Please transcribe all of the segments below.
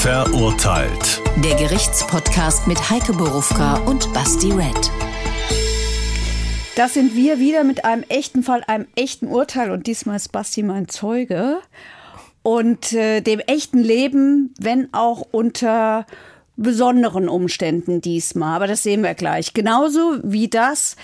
Verurteilt. Der Gerichtspodcast mit Heike Borufka und Basti Red. Das sind wir wieder mit einem echten Fall, einem echten Urteil und diesmal ist Basti mein Zeuge. Und äh, dem echten Leben, wenn auch unter besonderen Umständen diesmal. Aber das sehen wir gleich. Genauso wie das,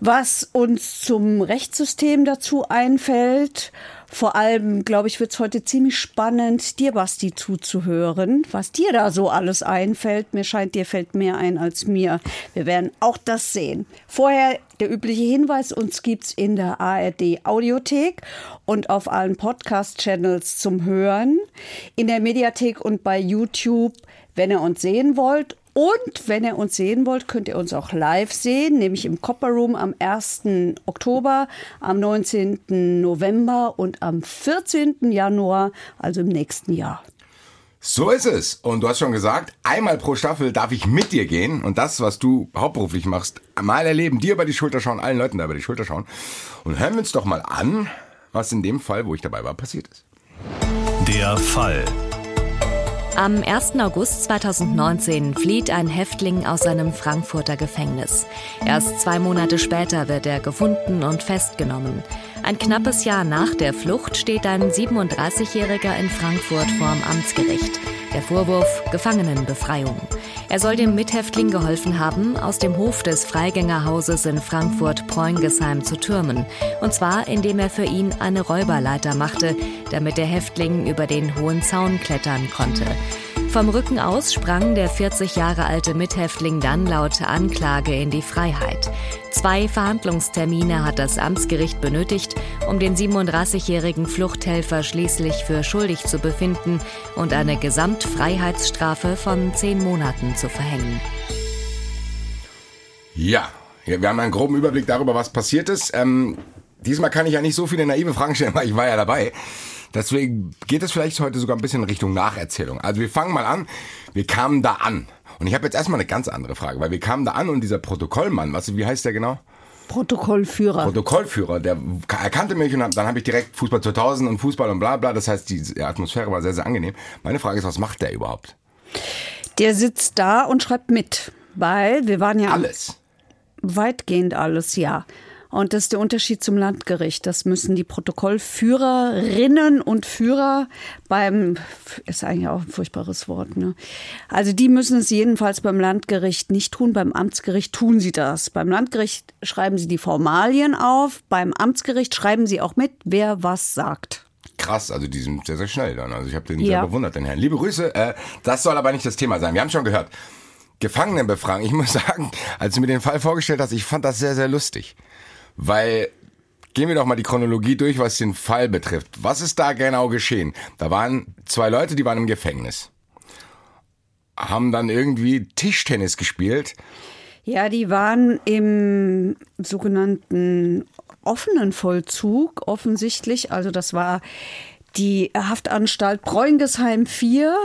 was uns zum Rechtssystem dazu einfällt vor allem, glaube ich, wird es heute ziemlich spannend, dir, Basti, zuzuhören, was dir da so alles einfällt. Mir scheint, dir fällt mehr ein als mir. Wir werden auch das sehen. Vorher der übliche Hinweis, uns gibt es in der ARD Audiothek und auf allen Podcast-Channels zum Hören, in der Mediathek und bei YouTube, wenn ihr uns sehen wollt und wenn ihr uns sehen wollt, könnt ihr uns auch live sehen, nämlich im Copper Room am 1. Oktober, am 19. November und am 14. Januar, also im nächsten Jahr. So ist es. Und du hast schon gesagt, einmal pro Staffel darf ich mit dir gehen und das, was du hauptberuflich machst, mal erleben, dir über die Schulter schauen, allen Leuten da über die Schulter schauen. Und hören wir uns doch mal an, was in dem Fall, wo ich dabei war, passiert ist. Der Fall. Am 1. August 2019 flieht ein Häftling aus seinem Frankfurter Gefängnis. Erst zwei Monate später wird er gefunden und festgenommen. Ein knappes Jahr nach der Flucht steht ein 37-Jähriger in Frankfurt vorm Amtsgericht. Der Vorwurf Gefangenenbefreiung. Er soll dem Mithäftling geholfen haben, aus dem Hof des Freigängerhauses in Frankfurt-Preungesheim zu türmen. Und zwar, indem er für ihn eine Räuberleiter machte, damit der Häftling über den hohen Zaun klettern konnte. Vom Rücken aus sprang der 40 Jahre alte Mithäftling dann laut Anklage in die Freiheit. Zwei Verhandlungstermine hat das Amtsgericht benötigt, um den 37-jährigen Fluchthelfer schließlich für schuldig zu befinden und eine Gesamtfreiheitsstrafe von zehn Monaten zu verhängen. Ja, wir haben einen groben Überblick darüber, was passiert ist. Ähm, diesmal kann ich ja nicht so viele naive Fragen stellen, weil ich war ja dabei. Deswegen geht es vielleicht heute sogar ein bisschen in Richtung Nacherzählung. Also wir fangen mal an. Wir kamen da an. Und ich habe jetzt erstmal eine ganz andere Frage, weil wir kamen da an und dieser Protokollmann, was, wie heißt der genau? Protokollführer. Protokollführer, der erkannte mich und dann habe ich direkt Fußball 2000 und Fußball und bla bla. Das heißt, die Atmosphäre war sehr, sehr angenehm. Meine Frage ist, was macht der überhaupt? Der sitzt da und schreibt mit, weil wir waren ja... Alles. Weitgehend alles, ja. Und das ist der Unterschied zum Landgericht. Das müssen die Protokollführerinnen und Führer beim, ist eigentlich auch ein furchtbares Wort, ne? Also die müssen es jedenfalls beim Landgericht nicht tun. Beim Amtsgericht tun sie das. Beim Landgericht schreiben sie die Formalien auf. Beim Amtsgericht schreiben sie auch mit, wer was sagt. Krass, also die sind sehr, sehr schnell dann. Also ich habe den ja. sehr bewundert, den Herrn. Liebe Grüße, äh, das soll aber nicht das Thema sein. Wir haben schon gehört. Gefangenenbefragung. Ich muss sagen, als du mir den Fall vorgestellt hast, ich fand das sehr, sehr lustig. Weil Gehen wir doch mal die Chronologie durch, was den Fall betrifft. Was ist da genau geschehen? Da waren zwei Leute, die waren im Gefängnis. Haben dann irgendwie Tischtennis gespielt. Ja, die waren im sogenannten offenen Vollzug offensichtlich. Also das war die Haftanstalt Preungesheim 4.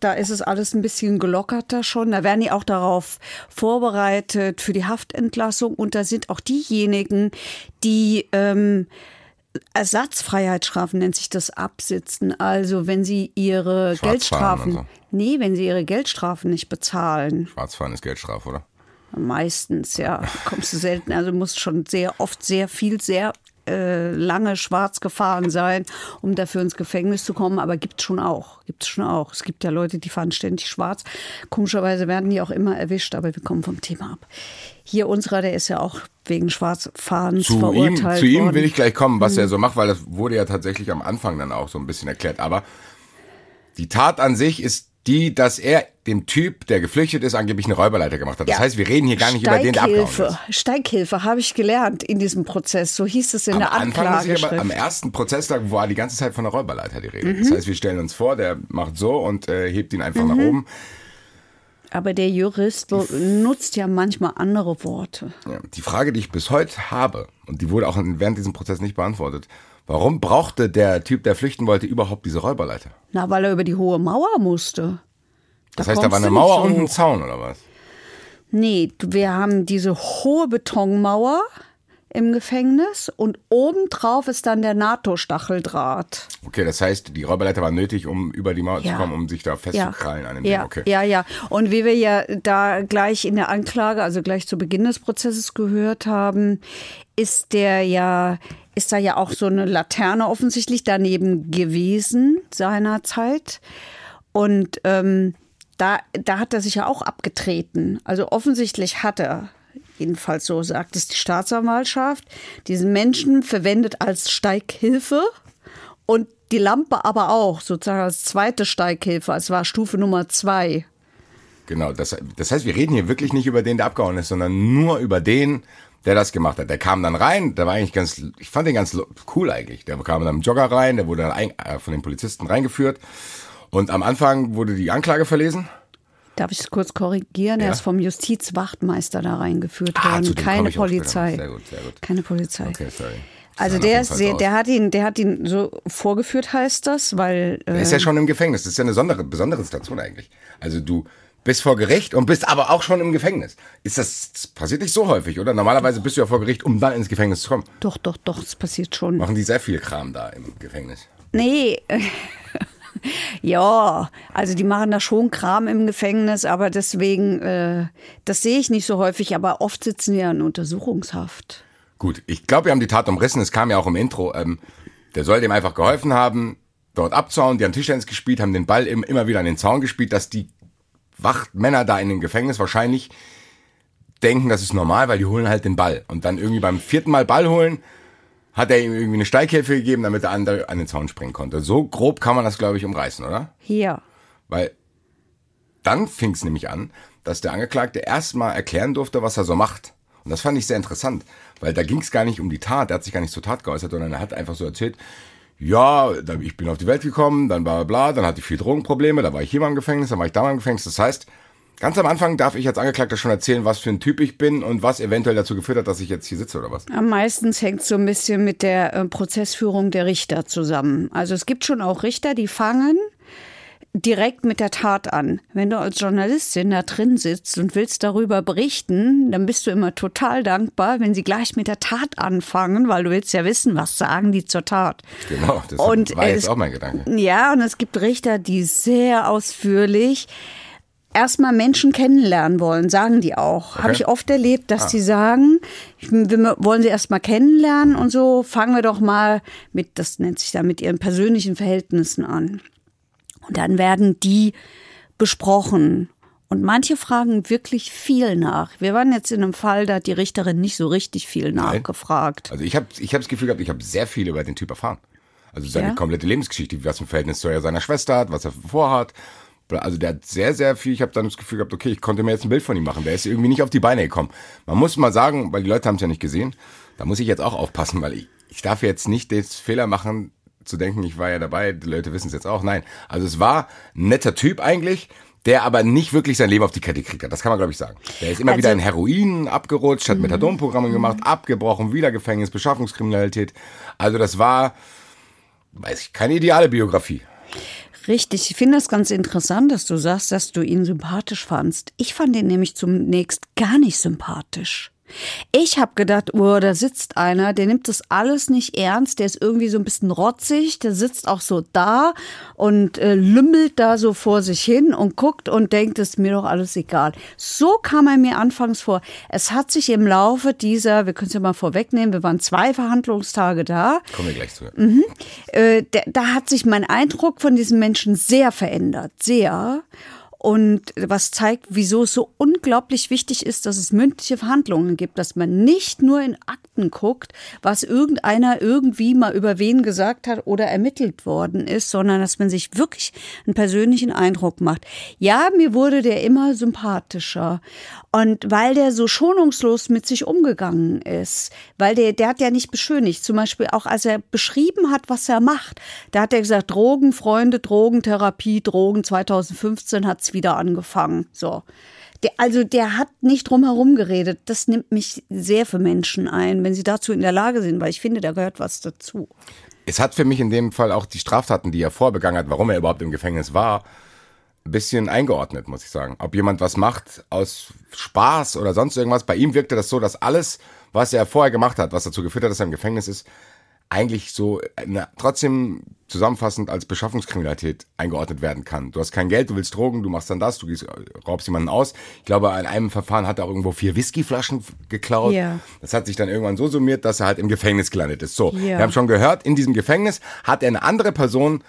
Da ist es alles ein bisschen gelockerter schon. Da werden die auch darauf vorbereitet für die Haftentlassung. Und da sind auch diejenigen, die ähm, Ersatzfreiheitsstrafen nennt sich das absitzen. Also wenn sie ihre Geldstrafen, so. nee, wenn sie ihre Geldstrafen nicht bezahlen. Schwarzfahren ist Geldstrafe, oder? Meistens, ja. Kommst du selten, also musst schon sehr oft sehr viel, sehr äh, lange schwarz gefahren sein, um dafür ins Gefängnis zu kommen. Aber gibt es schon auch. Gibt es schon auch. Es gibt ja Leute, die fahren ständig schwarz. Komischerweise werden die auch immer erwischt, aber wir kommen vom Thema ab. Hier unserer, der ist ja auch wegen Schwarzfahrens zu verurteilt ihm, Zu ihm will ich gleich kommen, was mhm. er so macht, weil das wurde ja tatsächlich am Anfang dann auch so ein bisschen erklärt. Aber die Tat an sich ist die, dass er dem Typ, der geflüchtet ist, angeblich eine Räuberleiter gemacht hat. Das ja. heißt, wir reden hier gar nicht über den, der abgehauen ist. Steighilfe habe ich gelernt in diesem Prozess. So hieß es in am der Anklageschrift. Am ersten Prozesstag war die ganze Zeit von der Räuberleiter die Rede. Mhm. Das heißt, wir stellen uns vor, der macht so und äh, hebt ihn einfach mhm. nach oben. Aber der Jurist nutzt ja manchmal andere Worte. Ja, die Frage, die ich bis heute habe, und die wurde auch während diesem Prozess nicht beantwortet, Warum brauchte der Typ, der flüchten wollte, überhaupt diese Räuberleiter? Na, weil er über die hohe Mauer musste. Da das heißt, da war eine Mauer und ein Zaun oder was? Nee, wir haben diese hohe Betonmauer im Gefängnis und obendrauf ist dann der NATO-Stacheldraht. Okay, das heißt, die Räuberleiter war nötig, um über die Mauer ja. zu kommen, um sich da festzukrallen ja. an dem ja. Ding. Okay. Ja, ja. Und wie wir ja da gleich in der Anklage, also gleich zu Beginn des Prozesses gehört haben, ist der ja, ist da ja auch so eine Laterne offensichtlich daneben gewesen seinerzeit. Und ähm, da, da hat er sich ja auch abgetreten. Also offensichtlich hat er jedenfalls so sagt es die Staatsanwaltschaft, diesen Menschen verwendet als Steighilfe und die Lampe aber auch, sozusagen als zweite Steighilfe. Es war Stufe Nummer zwei. Genau, das, das heißt, wir reden hier wirklich nicht über den, der abgehauen ist, sondern nur über den, der das gemacht hat. Der kam dann rein, der war eigentlich ganz, ich fand den ganz cool eigentlich. Der kam dann im Jogger rein, der wurde dann äh, von den Polizisten reingeführt. Und am Anfang wurde die Anklage verlesen. Darf ich es kurz korrigieren? Ja? Er ist vom Justizwachtmeister da reingeführt ah, worden. Keine Polizei. Sehr gut, sehr gut. Keine Polizei. Okay, sorry. Also der, ist sehr, der hat ihn, der hat ihn so vorgeführt, heißt das, weil. Äh, er ist ja schon im Gefängnis. Das ist ja eine besondere, besondere Situation eigentlich. Also du bist vor Gericht und bist aber auch schon im Gefängnis. Ist das, das passiert nicht so häufig, oder? Normalerweise bist du ja vor Gericht, um dann ins Gefängnis zu kommen. Doch, doch, doch, es passiert schon. Machen die sehr viel Kram da im Gefängnis? Nee. Ja, also die machen da schon Kram im Gefängnis, aber deswegen, äh, das sehe ich nicht so häufig, aber oft sitzen die ja in Untersuchungshaft. Gut, ich glaube, wir haben die Tat umrissen, es kam ja auch im Intro. Ähm, der soll dem einfach geholfen haben, dort abzauen, die haben Tischtennis gespielt, haben den Ball immer wieder an den Zaun gespielt, dass die Wachtmänner da in dem Gefängnis wahrscheinlich denken, das ist normal, weil die holen halt den Ball. Und dann irgendwie beim vierten Mal Ball holen, hat er ihm irgendwie eine Steighilfe gegeben, damit der andere an den Zaun springen konnte. So grob kann man das, glaube ich, umreißen, oder? Ja. Weil dann fing es nämlich an, dass der Angeklagte erstmal erklären durfte, was er so macht. Und das fand ich sehr interessant, weil da ging es gar nicht um die Tat, er hat sich gar nicht zur Tat geäußert, sondern er hat einfach so erzählt, ja, ich bin auf die Welt gekommen, dann bla bla, dann hatte ich viel Drogenprobleme, da war ich hier mal im Gefängnis, dann war ich da mal im Gefängnis. Das heißt, Ganz am Anfang darf ich als Angeklagter schon erzählen, was für ein Typ ich bin und was eventuell dazu geführt hat, dass ich jetzt hier sitze oder was? Am meisten hängt so ein bisschen mit der äh, Prozessführung der Richter zusammen. Also es gibt schon auch Richter, die fangen direkt mit der Tat an. Wenn du als Journalistin da drin sitzt und willst darüber berichten, dann bist du immer total dankbar, wenn sie gleich mit der Tat anfangen, weil du willst ja wissen, was sagen die zur Tat. Genau, das und war jetzt es, auch mein Gedanke. Ja, und es gibt Richter, die sehr ausführlich erstmal Menschen kennenlernen wollen, sagen die auch. Okay. Habe ich oft erlebt, dass ah. die sagen, wir wollen sie erstmal kennenlernen und so fangen wir doch mal mit, das nennt sich dann mit ihren persönlichen Verhältnissen an. Und dann werden die besprochen. Und manche fragen wirklich viel nach. Wir waren jetzt in einem Fall, da hat die Richterin nicht so richtig viel nachgefragt. Also ich habe ich hab das Gefühl gehabt, ich habe sehr viel über den Typ erfahren. Also seine ja? komplette Lebensgeschichte, was für ein Verhältnis zu seiner Schwester hat, was er vorhat, also der hat sehr, sehr viel, ich habe dann das Gefühl gehabt, okay, ich konnte mir jetzt ein Bild von ihm machen. Der ist irgendwie nicht auf die Beine gekommen. Man muss mal sagen, weil die Leute haben es ja nicht gesehen, da muss ich jetzt auch aufpassen, weil ich, ich darf jetzt nicht den Fehler machen, zu denken, ich war ja dabei, die Leute wissen es jetzt auch. Nein, also es war ein netter Typ eigentlich, der aber nicht wirklich sein Leben auf die Kette gekriegt hat. Das kann man, glaube ich, sagen. Der ist immer also, wieder in Heroin abgerutscht, hat mhm. Methadonprogramme gemacht, abgebrochen, wieder Gefängnis, Beschaffungskriminalität. Also das war, weiß ich, keine ideale Biografie. Richtig, ich finde das ganz interessant, dass du sagst, dass du ihn sympathisch fandst. Ich fand ihn nämlich zunächst gar nicht sympathisch. Ich habe gedacht, oh, da sitzt einer, der nimmt das alles nicht ernst, der ist irgendwie so ein bisschen rotzig, der sitzt auch so da und äh, lümmelt da so vor sich hin und guckt und denkt, es ist mir doch alles egal. So kam er mir anfangs vor. Es hat sich im Laufe dieser, wir können es ja mal vorwegnehmen, wir waren zwei Verhandlungstage da. Kommen wir gleich zu. Mhm, äh, da, da hat sich mein Eindruck von diesem Menschen sehr verändert, sehr und was zeigt, wieso es so unglaublich wichtig ist, dass es mündliche Verhandlungen gibt, dass man nicht nur in Akten guckt, was irgendeiner irgendwie mal über wen gesagt hat oder ermittelt worden ist, sondern dass man sich wirklich einen persönlichen Eindruck macht. Ja, mir wurde der immer sympathischer. Und weil der so schonungslos mit sich umgegangen ist, weil der, der hat ja nicht beschönigt. Zum Beispiel auch als er beschrieben hat, was er macht, da hat er gesagt, Drogen, Freunde, Drogentherapie, Drogen, 2015 hat es wieder angefangen. So. Der, also der hat nicht drum herum geredet. Das nimmt mich sehr für Menschen ein, wenn sie dazu in der Lage sind, weil ich finde, da gehört was dazu. Es hat für mich in dem Fall auch die Straftaten, die er vorbegangen hat, warum er überhaupt im Gefängnis war, ein bisschen eingeordnet, muss ich sagen. Ob jemand was macht aus Spaß oder sonst irgendwas. Bei ihm wirkte das so, dass alles, was er vorher gemacht hat, was dazu geführt hat, dass er im Gefängnis ist, eigentlich so na, trotzdem zusammenfassend als Beschaffungskriminalität eingeordnet werden kann. Du hast kein Geld, du willst Drogen, du machst dann das, du raubst jemanden aus. Ich glaube, in einem Verfahren hat er auch irgendwo vier Whiskyflaschen geklaut. Ja. Das hat sich dann irgendwann so summiert, dass er halt im Gefängnis gelandet ist. So, ja. wir haben schon gehört, in diesem Gefängnis hat er eine andere Person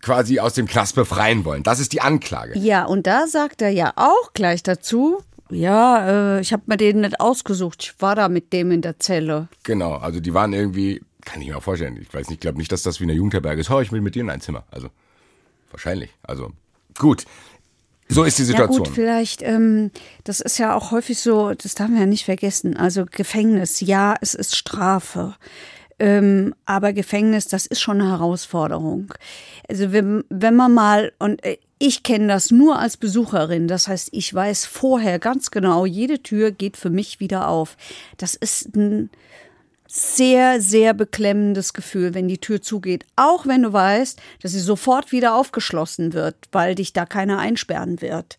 quasi aus dem Knast befreien wollen. Das ist die Anklage. Ja, und da sagt er ja auch gleich dazu, ja, äh, ich habe mir den nicht ausgesucht. Ich war da mit dem in der Zelle. Genau, also die waren irgendwie, kann ich mir auch vorstellen. Ich weiß nicht, ich glaube nicht, dass das wie eine Jugendherberge ist. Oh, ich will mit dir in ein Zimmer. Also wahrscheinlich. Also gut. So ist die Situation. Ja gut, vielleicht, ähm, das ist ja auch häufig so, das darf man ja nicht vergessen. Also Gefängnis, ja, es ist Strafe. Ähm, aber Gefängnis, das ist schon eine Herausforderung. Also wenn, wenn man mal, und äh, ich kenne das nur als Besucherin, das heißt, ich weiß vorher ganz genau, jede Tür geht für mich wieder auf. Das ist ein sehr, sehr beklemmendes Gefühl, wenn die Tür zugeht. Auch wenn du weißt, dass sie sofort wieder aufgeschlossen wird, weil dich da keiner einsperren wird.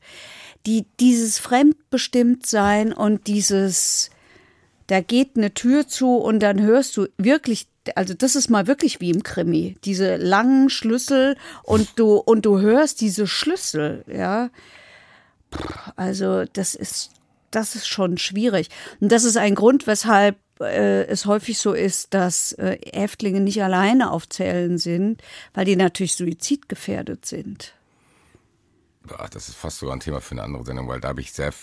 Die, dieses Fremdbestimmtsein und dieses, da geht eine Tür zu und dann hörst du wirklich, also das ist mal wirklich wie im Krimi, diese langen Schlüssel und du und du hörst diese Schlüssel, ja. Also das ist das ist schon schwierig und das ist ein Grund, weshalb äh, es häufig so ist, dass äh, Häftlinge nicht alleine auf Zellen sind, weil die natürlich suizidgefährdet sind. Das ist fast so ein Thema für eine andere Sendung, weil da habe ich sehr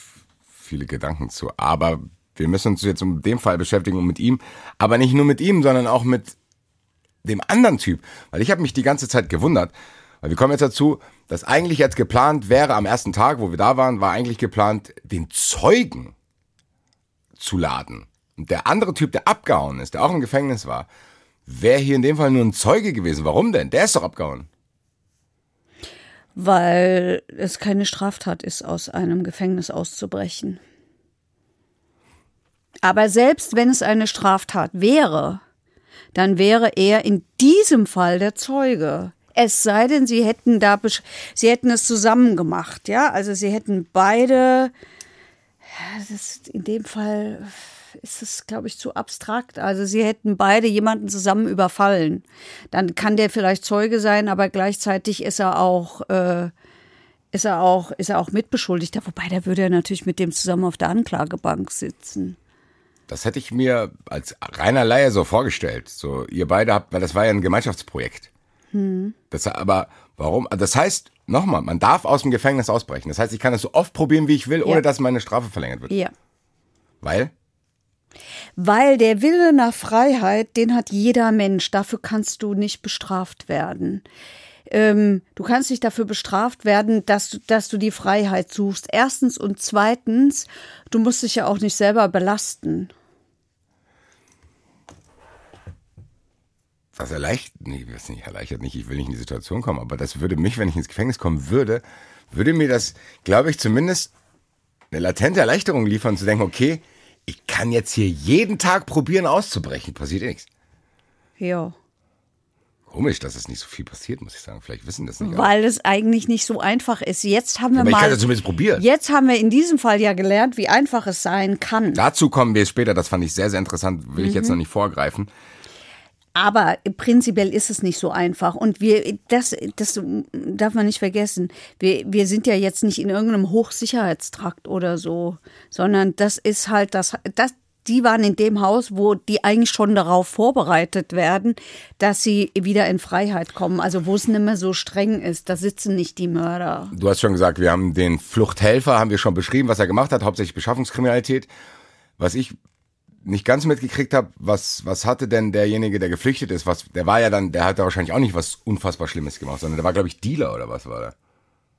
viele Gedanken zu. Aber wir müssen uns jetzt um den Fall beschäftigen und mit ihm, aber nicht nur mit ihm, sondern auch mit dem anderen Typ, weil ich habe mich die ganze Zeit gewundert, weil wir kommen jetzt dazu, dass eigentlich jetzt geplant wäre, am ersten Tag, wo wir da waren, war eigentlich geplant, den Zeugen zu laden. Und der andere Typ, der abgehauen ist, der auch im Gefängnis war, wäre hier in dem Fall nur ein Zeuge gewesen. Warum denn? Der ist doch abgehauen. Weil es keine Straftat ist, aus einem Gefängnis auszubrechen. Aber selbst wenn es eine Straftat wäre, dann wäre er in diesem Fall der Zeuge. Es sei denn, sie hätten da, sie hätten es zusammen gemacht, ja. Also sie hätten beide, das in dem Fall ist es, glaube ich, zu abstrakt. Also sie hätten beide jemanden zusammen überfallen. Dann kann der vielleicht Zeuge sein, aber gleichzeitig ist er auch, äh, ist er auch, ist er auch Mitbeschuldigter. Wobei, da würde er natürlich mit dem zusammen auf der Anklagebank sitzen. Das hätte ich mir als reiner Laie so vorgestellt. So, ihr beide habt, weil das war ja ein Gemeinschaftsprojekt. Hm. Das, aber warum? Das heißt, nochmal, man darf aus dem Gefängnis ausbrechen. Das heißt, ich kann das so oft probieren, wie ich will, ohne dass meine Strafe verlängert wird. Ja. Weil? Weil der Wille nach Freiheit, den hat jeder Mensch. Dafür kannst du nicht bestraft werden. Ähm, du kannst nicht dafür bestraft werden, dass du, dass du die Freiheit suchst. Erstens und zweitens, du musst dich ja auch nicht selber belasten. Das erleichtert, nee, das nicht erleichtert nicht, ich will nicht in die Situation kommen, aber das würde mich, wenn ich ins Gefängnis kommen würde, würde mir das, glaube ich, zumindest eine latente Erleichterung liefern, zu denken, okay, ich kann jetzt hier jeden Tag probieren auszubrechen, passiert eh nichts. Ja. Komisch, dass es nicht so viel passiert, muss ich sagen. Vielleicht wissen das nicht. Weil es eigentlich nicht so einfach ist. Jetzt haben wir Aber mal. Ich kann das zumindest probieren. Jetzt haben wir in diesem Fall ja gelernt, wie einfach es sein kann. Dazu kommen wir später. Das fand ich sehr, sehr interessant. Will mhm. ich jetzt noch nicht vorgreifen. Aber prinzipiell ist es nicht so einfach. Und wir, das, das darf man nicht vergessen. Wir, wir sind ja jetzt nicht in irgendeinem Hochsicherheitstrakt oder so, sondern das ist halt das, das, die waren in dem Haus, wo die eigentlich schon darauf vorbereitet werden, dass sie wieder in Freiheit kommen. Also wo es nicht mehr so streng ist. Da sitzen nicht die Mörder. Du hast schon gesagt, wir haben den Fluchthelfer, haben wir schon beschrieben, was er gemacht hat, hauptsächlich Beschaffungskriminalität. Was ich nicht ganz mitgekriegt habe, was, was hatte denn derjenige, der geflüchtet ist, was, der war ja dann, der hat da wahrscheinlich auch nicht was unfassbar Schlimmes gemacht, sondern der war, glaube ich, Dealer oder was war der?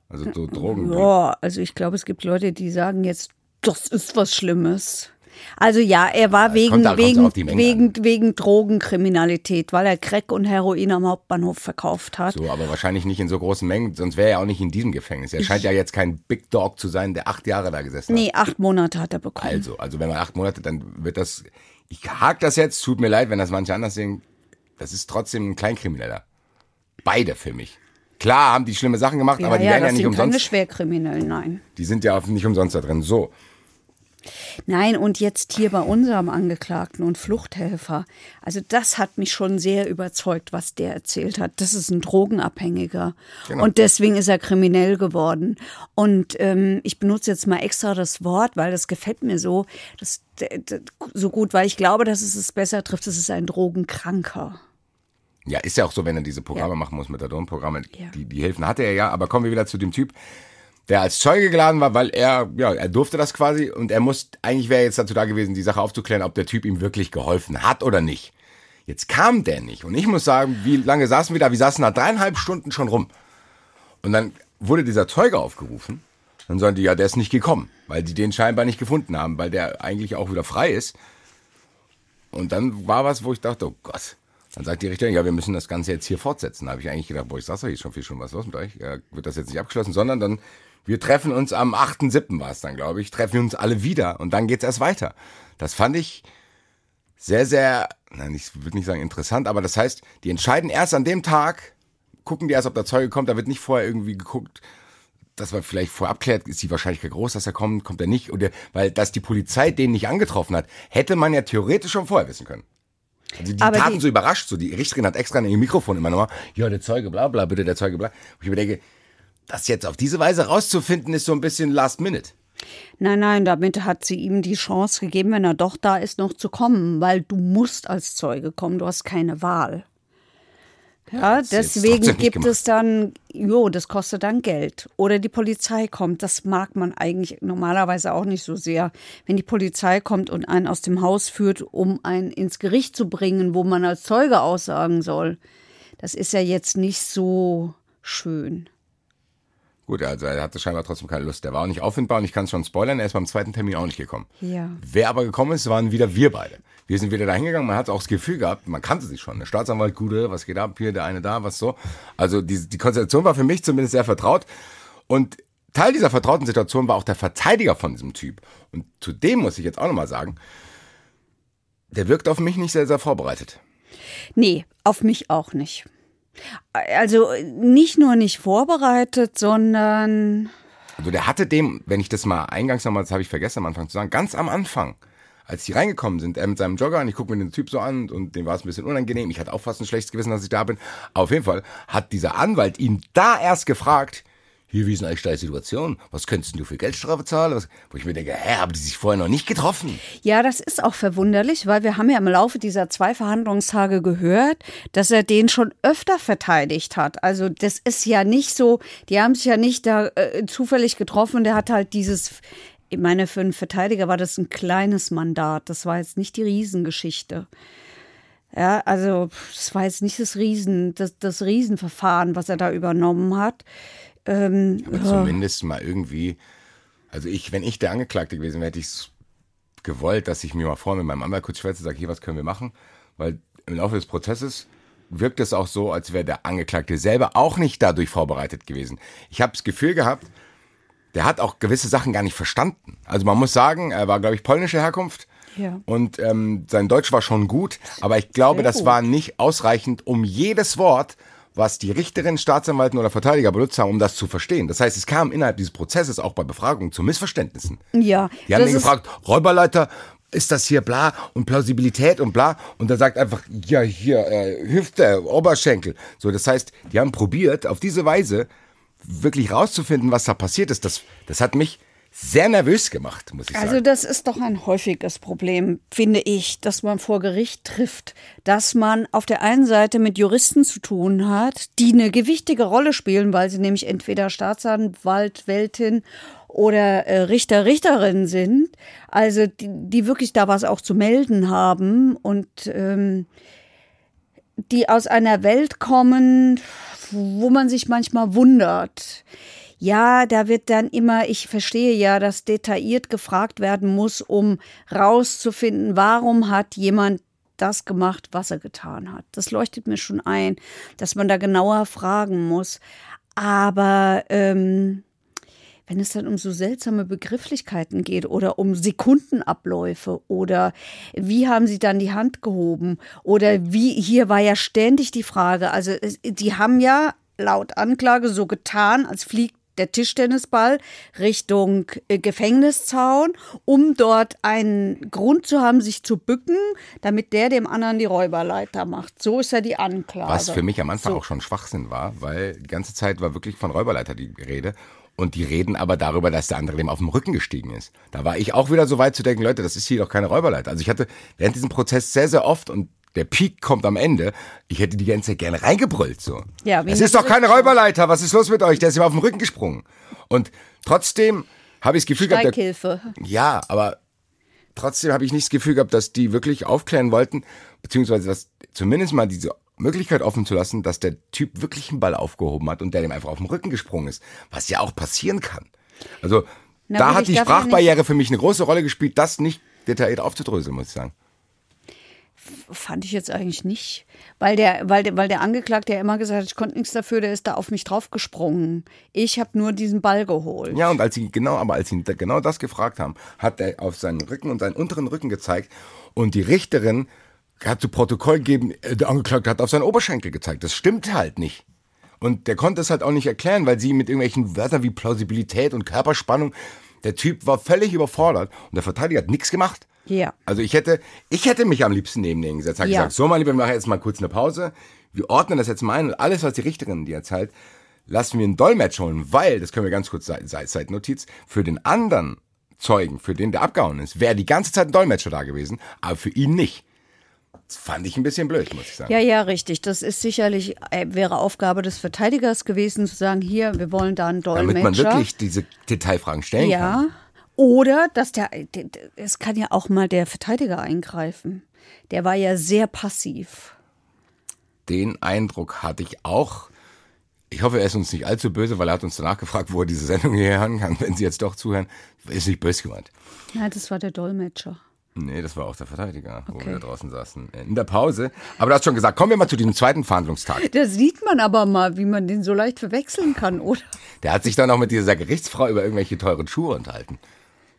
Also so Drogen. Ja, also ich glaube, es gibt Leute, die sagen jetzt, das ist was Schlimmes. Also ja, er war ja, wegen, da, wegen, wegen, wegen Drogenkriminalität, weil er Crack und Heroin am Hauptbahnhof verkauft hat. So, aber wahrscheinlich nicht in so großen Mengen, sonst wäre er auch nicht in diesem Gefängnis. Er scheint ja jetzt kein Big Dog zu sein, der acht Jahre da gesessen hat. Nee, acht Monate hat er bekommen. Also, also wenn man acht Monate, dann wird das, ich hake das jetzt, tut mir leid, wenn das manche anders sehen, das ist trotzdem ein Kleinkrimineller. Beide für mich. Klar haben die schlimme Sachen gemacht, ja, aber die ja, werden ja nicht umsonst. Sind keine Schwerkriminellen, nein. Die sind ja nicht umsonst da drin. So. Nein, und jetzt hier bei unserem Angeklagten und Fluchthelfer. Also das hat mich schon sehr überzeugt, was der erzählt hat. Das ist ein Drogenabhängiger. Genau. Und deswegen ist er kriminell geworden. Und ähm, ich benutze jetzt mal extra das Wort, weil das gefällt mir so, das, das, so gut, weil ich glaube, dass es es besser trifft. Es ist ein Drogenkranker. Ja, ist ja auch so, wenn er diese Programme ja. machen muss, Methadon-Programme. Ja. Die, die Hilfen hatte er ja, aber kommen wir wieder zu dem Typ der als Zeuge geladen war, weil er, ja, er durfte das quasi und er muss, eigentlich wäre jetzt dazu da gewesen, die Sache aufzuklären, ob der Typ ihm wirklich geholfen hat oder nicht. Jetzt kam der nicht und ich muss sagen, wie lange saßen wir da? Wir saßen da dreieinhalb Stunden schon rum. Und dann wurde dieser Zeuge aufgerufen. Dann sagen die, ja, der ist nicht gekommen, weil die den scheinbar nicht gefunden haben, weil der eigentlich auch wieder frei ist. Und dann war was, wo ich dachte, oh Gott. Dann sagt die Richterin, ja, wir müssen das Ganze jetzt hier fortsetzen. Da habe ich eigentlich gedacht, boah, ich sag's euch, schon viel schon was los mit euch. Ja, wird das jetzt nicht abgeschlossen, sondern dann wir treffen uns am 8.7. war es dann, glaube ich, treffen wir uns alle wieder und dann geht's erst weiter. Das fand ich sehr, sehr, nein, ich würde nicht sagen interessant, aber das heißt, die entscheiden erst an dem Tag, gucken die erst, ob der Zeuge kommt, da wird nicht vorher irgendwie geguckt, dass man vielleicht vorher abklärt, ist die Wahrscheinlichkeit groß, dass er kommt, kommt er nicht, oder, weil, dass die Polizei den nicht angetroffen hat, hätte man ja theoretisch schon vorher wissen können. Also die aber taten die, so überrascht, so die Richterin hat extra in ihr Mikrofon immer nochmal, ja, der Zeuge, bla, bla, bitte der Zeuge, bla. Und ich überlege, das jetzt auf diese Weise rauszufinden, ist so ein bisschen last minute. Nein, nein, damit hat sie ihm die Chance gegeben, wenn er doch da ist, noch zu kommen, weil du musst als Zeuge kommen, du hast keine Wahl. Ja, deswegen gibt es dann, jo, das kostet dann Geld. Oder die Polizei kommt. Das mag man eigentlich normalerweise auch nicht so sehr. Wenn die Polizei kommt und einen aus dem Haus führt, um einen ins Gericht zu bringen, wo man als Zeuge aussagen soll. Das ist ja jetzt nicht so schön. Gut, also er hatte scheinbar trotzdem keine Lust. Der war auch nicht auffindbar und ich kann es schon spoilern, er ist beim zweiten Termin auch nicht gekommen. Ja. Wer aber gekommen ist, waren wieder wir beide. Wir sind wieder da hingegangen, man hat auch das Gefühl gehabt, man kannte sich schon. Der Staatsanwalt, Gude, was geht ab, hier, der eine da, was so. Also die, die Konstellation war für mich zumindest sehr vertraut. Und Teil dieser vertrauten Situation war auch der Verteidiger von diesem Typ. Und zu dem muss ich jetzt auch nochmal sagen, der wirkt auf mich nicht sehr, sehr vorbereitet. Nee, auf mich auch nicht. Also nicht nur nicht vorbereitet, sondern. Also der hatte dem, wenn ich das mal eingangs nochmal, das habe ich vergessen am Anfang zu sagen, ganz am Anfang, als die reingekommen sind, er mit seinem Jogger und ich gucke mir den Typ so an und dem war es ein bisschen unangenehm. Ich hatte auch fast ein schlechtes Gewissen, dass ich da bin. Aber auf jeden Fall hat dieser Anwalt ihn da erst gefragt, hier, wie ist denn eigentlich deine Situation? Was könntest du für Geldstrafe zahlen? Was, wo ich mir denke, hä, haben die sich vorher noch nicht getroffen? Ja, das ist auch verwunderlich, weil wir haben ja im Laufe dieser zwei Verhandlungstage gehört, dass er den schon öfter verteidigt hat. Also das ist ja nicht so, die haben sich ja nicht da äh, zufällig getroffen. Der hat halt dieses ich meine, für einen Verteidiger war das ein kleines Mandat. Das war jetzt nicht die Riesengeschichte. Ja, also das war jetzt nicht das Riesen, das, das Riesenverfahren, was er da übernommen hat. Ähm, Aber zumindest mal irgendwie, also ich, wenn ich der Angeklagte gewesen wäre, hätte ich es gewollt, dass ich mir mal vorne mit meinem Anwalt kurz schwätze, sage, hier, was können wir machen? Weil im Laufe des Prozesses wirkt es auch so, als wäre der Angeklagte selber auch nicht dadurch vorbereitet gewesen. Ich habe das Gefühl gehabt, der hat auch gewisse Sachen gar nicht verstanden. Also man muss sagen, er war, glaube ich, polnische Herkunft. Ja. Und ähm, sein Deutsch war schon gut, aber ich glaube, das war nicht ausreichend, um jedes Wort was die Richterin, Staatsanwalten oder Verteidiger benutzt haben, um das zu verstehen. Das heißt, es kam innerhalb dieses Prozesses auch bei Befragungen zu Missverständnissen. Ja. Die haben ihn gefragt, Räuberleiter, ist das hier bla und Plausibilität und bla und er sagt einfach ja hier äh, Hüfte Oberschenkel so das heißt die haben probiert auf diese Weise wirklich rauszufinden was da passiert ist das das hat mich sehr nervös gemacht, muss ich also sagen. Also das ist doch ein häufiges Problem, finde ich, dass man vor Gericht trifft, dass man auf der einen Seite mit Juristen zu tun hat, die eine gewichtige Rolle spielen, weil sie nämlich entweder Staatsanwalt, Weltin oder äh, Richter, Richterin sind, also die, die, wirklich da was auch zu melden haben und ähm, die aus einer Welt kommen, wo man sich manchmal wundert ja, da wird dann immer, ich verstehe ja, dass detailliert gefragt werden muss, um rauszufinden, warum hat jemand das gemacht, was er getan hat. Das leuchtet mir schon ein, dass man da genauer fragen muss. Aber ähm, wenn es dann um so seltsame Begrifflichkeiten geht oder um Sekundenabläufe oder wie haben sie dann die Hand gehoben oder wie, hier war ja ständig die Frage, also die haben ja laut Anklage so getan, als fliegt der Tischtennisball Richtung äh, Gefängniszaun, um dort einen Grund zu haben, sich zu bücken, damit der dem anderen die Räuberleiter macht. So ist ja die Anklage. Was für mich am Anfang so. auch schon Schwachsinn war, weil die ganze Zeit war wirklich von Räuberleiter die Rede. Und die reden aber darüber, dass der andere dem auf dem Rücken gestiegen ist. Da war ich auch wieder so weit zu denken, Leute, das ist hier doch keine Räuberleiter. Also ich hatte während diesem Prozess sehr, sehr oft und der Peak kommt am Ende. Ich hätte die ganze Zeit gerne reingebrüllt so. Ja, es ist doch keine Räuberleiter. Was ist los mit euch? Der ist ihm auf dem Rücken gesprungen. Und trotzdem habe ich das Gefühl gehabt, der, ja, aber trotzdem habe ich nicht das Gefühl gehabt, dass die wirklich aufklären wollten, beziehungsweise dass zumindest mal diese Möglichkeit offen zu lassen, dass der Typ wirklich einen Ball aufgehoben hat und der dem einfach auf den Rücken gesprungen ist, was ja auch passieren kann. Also Na, da hat die Sprachbarriere für mich eine große Rolle gespielt, das nicht detailliert aufzudröseln, muss ich sagen. Fand ich jetzt eigentlich nicht, weil der, weil der, weil der Angeklagte ja immer gesagt hat, ich konnte nichts dafür, der ist da auf mich draufgesprungen. Ich habe nur diesen Ball geholt. Ja, und als sie genau, aber als sie genau das gefragt haben, hat er auf seinen Rücken und seinen unteren Rücken gezeigt und die Richterin hat zu Protokoll gegeben, äh, der Angeklagte hat auf seinen Oberschenkel gezeigt. Das stimmt halt nicht. Und der konnte es halt auch nicht erklären, weil sie mit irgendwelchen Wörtern wie Plausibilität und Körperspannung, der Typ war völlig überfordert und der Verteidiger hat nichts gemacht. Ja. Also ich hätte, ich hätte mich am liebsten neben den gesetzt, habe ja. gesagt, so mein Lieber, wir machen jetzt mal kurz eine Pause. Wir ordnen das jetzt mal ein und alles, was die Richterin dir erzählt, lassen wir einen Dolmetsch holen, weil, das können wir ganz kurz seit Notiz, für den anderen Zeugen, für den der abgehauen ist, wäre die ganze Zeit ein Dolmetscher da gewesen, aber für ihn nicht. Das fand ich ein bisschen blöd, muss ich sagen. Ja, ja, richtig. Das ist sicherlich, äh, wäre Aufgabe des Verteidigers gewesen, zu sagen, hier, wir wollen da einen Dolmetscher. Damit man wirklich diese Detailfragen stellen ja. kann. Ja. Oder, dass der, es kann ja auch mal der Verteidiger eingreifen. Der war ja sehr passiv. Den Eindruck hatte ich auch. Ich hoffe, er ist uns nicht allzu böse, weil er hat uns danach gefragt, wo er diese Sendung hier hören kann. Wenn Sie jetzt doch zuhören, ist nicht böse gemeint. Nein, das war der Dolmetscher. Nee, das war auch der Verteidiger, okay. wo wir da draußen saßen. Äh, in der Pause. Aber du hast schon gesagt, kommen wir mal zu diesem zweiten Verhandlungstag. Da sieht man aber mal, wie man den so leicht verwechseln kann, oder? Der hat sich dann auch mit dieser Gerichtsfrau über irgendwelche teuren Schuhe unterhalten.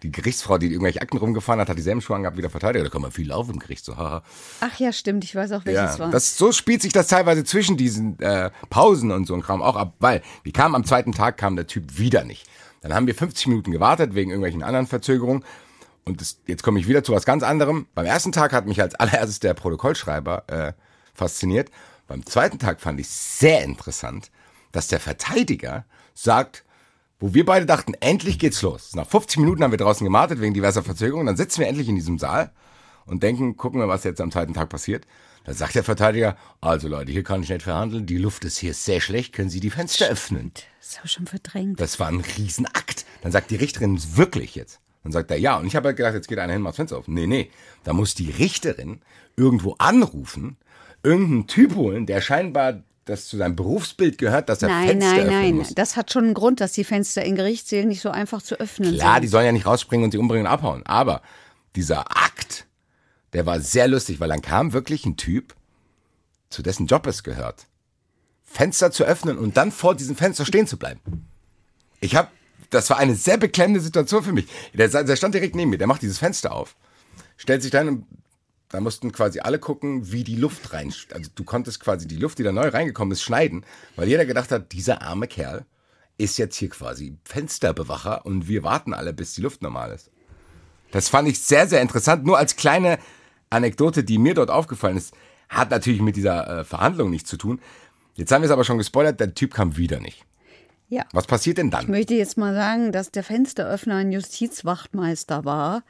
Die Gerichtsfrau, die irgendwelche Akten rumgefahren hat, hat dieselben Schuhe angehabt wie der Verteidiger. Da kann man viel laufen im Gericht. So, haha. Ach ja, stimmt. Ich weiß auch, welches ja, war. Das, so spielt sich das teilweise zwischen diesen äh, Pausen und so ein Kram auch ab, weil wir kamen am zweiten Tag, kam der Typ wieder nicht. Dann haben wir 50 Minuten gewartet wegen irgendwelchen anderen Verzögerungen. Und das, jetzt komme ich wieder zu was ganz anderem. Beim ersten Tag hat mich als allererstes der Protokollschreiber äh, fasziniert. Beim zweiten Tag fand ich sehr interessant, dass der Verteidiger sagt, wo wir beide dachten, endlich geht's los. Nach 50 Minuten haben wir draußen gemartet wegen diverser Verzögerungen. Dann sitzen wir endlich in diesem Saal und denken, gucken wir, was jetzt am zweiten Tag passiert. Da sagt der Verteidiger, also Leute, hier kann ich nicht verhandeln, die Luft ist hier sehr schlecht, können Sie die Fenster öffnen? Das habe ich schon verdrängt. Das war ein Riesenakt. Dann sagt die Richterin, wirklich jetzt? Dann sagt er, ja. Und ich habe halt gedacht, jetzt geht einer hin, macht das Fenster auf. Nee, nee. Da muss die Richterin irgendwo anrufen, irgendeinen Typ holen, der scheinbar das zu seinem Berufsbild gehört, dass er nein, Fenster nein, öffnen nein. muss. Das hat schon einen Grund, dass die Fenster in Gerichtssälen nicht so einfach zu öffnen Klar, sind. die sollen ja nicht rausspringen und sie umbringen und abhauen. Aber dieser Akt, der war sehr lustig, weil dann kam wirklich ein Typ, zu dessen Job es gehört, Fenster zu öffnen und dann vor diesem Fenster stehen zu bleiben. Ich habe das war eine sehr beklemmende Situation für mich. Der, der stand direkt neben mir, der macht dieses Fenster auf, stellt sich dann und da mussten quasi alle gucken, wie die Luft rein. Also du konntest quasi die Luft, die da neu reingekommen ist, schneiden, weil jeder gedacht hat, dieser arme Kerl ist jetzt hier quasi Fensterbewacher und wir warten alle, bis die Luft normal ist. Das fand ich sehr, sehr interessant. Nur als kleine Anekdote, die mir dort aufgefallen ist, hat natürlich mit dieser äh, Verhandlung nichts zu tun. Jetzt haben wir es aber schon gespoilert, der Typ kam wieder nicht. Ja. Was passiert denn dann? Ich möchte jetzt mal sagen, dass der Fensteröffner ein Justizwachtmeister war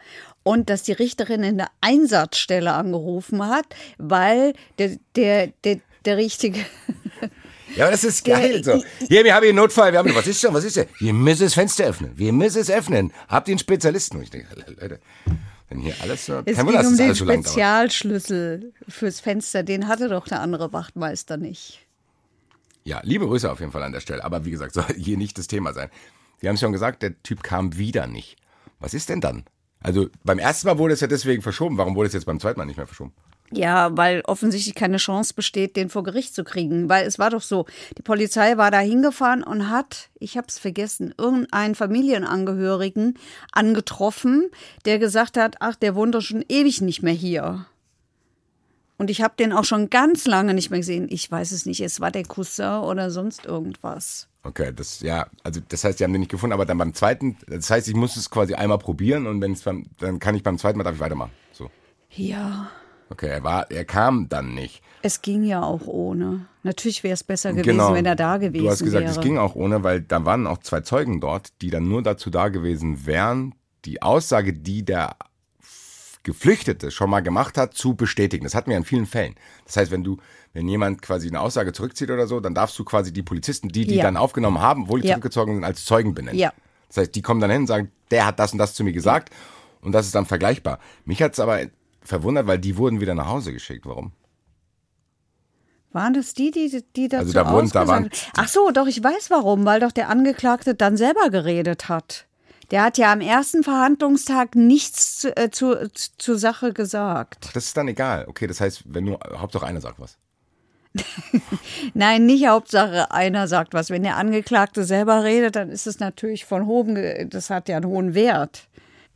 und dass die Richterin in der Einsatzstelle angerufen hat, weil der, der, der, der richtige. Ja, aber das ist geil. So. Hier, wir haben hier einen Notfall. Wir haben, was ist denn? Was ist denn? Wir müssen das Fenster öffnen. Wir müssen es öffnen. Habt ihr einen Spezialisten? Und ich denke, Leute, wenn hier alles so. Es ging um den. Spezialschlüssel fürs Fenster. Den hatte doch der andere Wachtmeister nicht. Ja, liebe Grüße auf jeden Fall an der Stelle. Aber wie gesagt, soll hier nicht das Thema sein. Wir haben es schon gesagt, der Typ kam wieder nicht. Was ist denn dann? Also beim ersten Mal wurde es ja deswegen verschoben. Warum wurde es jetzt beim zweiten Mal nicht mehr verschoben? Ja, weil offensichtlich keine Chance besteht, den vor Gericht zu kriegen. Weil es war doch so, die Polizei war da hingefahren und hat, ich habe es vergessen, irgendeinen Familienangehörigen angetroffen, der gesagt hat, ach, der wohnt doch schon ewig nicht mehr hier. Und ich habe den auch schon ganz lange nicht mehr gesehen. Ich weiß es nicht, es war der Cousin oder sonst irgendwas. Okay, das ja, also das heißt, die haben den nicht gefunden, aber dann beim zweiten, das heißt, ich muss es quasi einmal probieren und wenn es beim, dann kann ich beim zweiten Mal darf ich weitermachen. So. Ja. Okay, er war, er kam dann nicht. Es ging ja auch ohne. Natürlich wäre es besser gewesen, genau. wenn er da gewesen wäre. Du hast gesagt, wäre. es ging auch ohne, weil da waren auch zwei Zeugen dort, die dann nur dazu da gewesen wären, die Aussage, die der Geflüchtete schon mal gemacht hat, zu bestätigen. Das hatten wir in vielen Fällen. Das heißt, wenn du, wenn jemand quasi eine Aussage zurückzieht oder so, dann darfst du quasi die Polizisten, die die ja. dann aufgenommen haben, wohl die ja. zurückgezogen sind, als Zeugen benennen. Ja. Das heißt, die kommen dann hin und sagen, der hat das und das zu mir gesagt und das ist dann vergleichbar. Mich hat es aber verwundert, weil die wurden wieder nach Hause geschickt. Warum? Waren das die, die, die dazu also da wurden, da waren, Ach so, doch, ich weiß warum, weil doch der Angeklagte dann selber geredet hat. Der hat ja am ersten Verhandlungstag nichts zu, äh, zu, zur Sache gesagt. Ach, das ist dann egal. Okay, das heißt, wenn nur Hauptsache einer sagt was. Nein, nicht Hauptsache einer sagt was. Wenn der Angeklagte selber redet, dann ist es natürlich von hohem, das hat ja einen hohen Wert.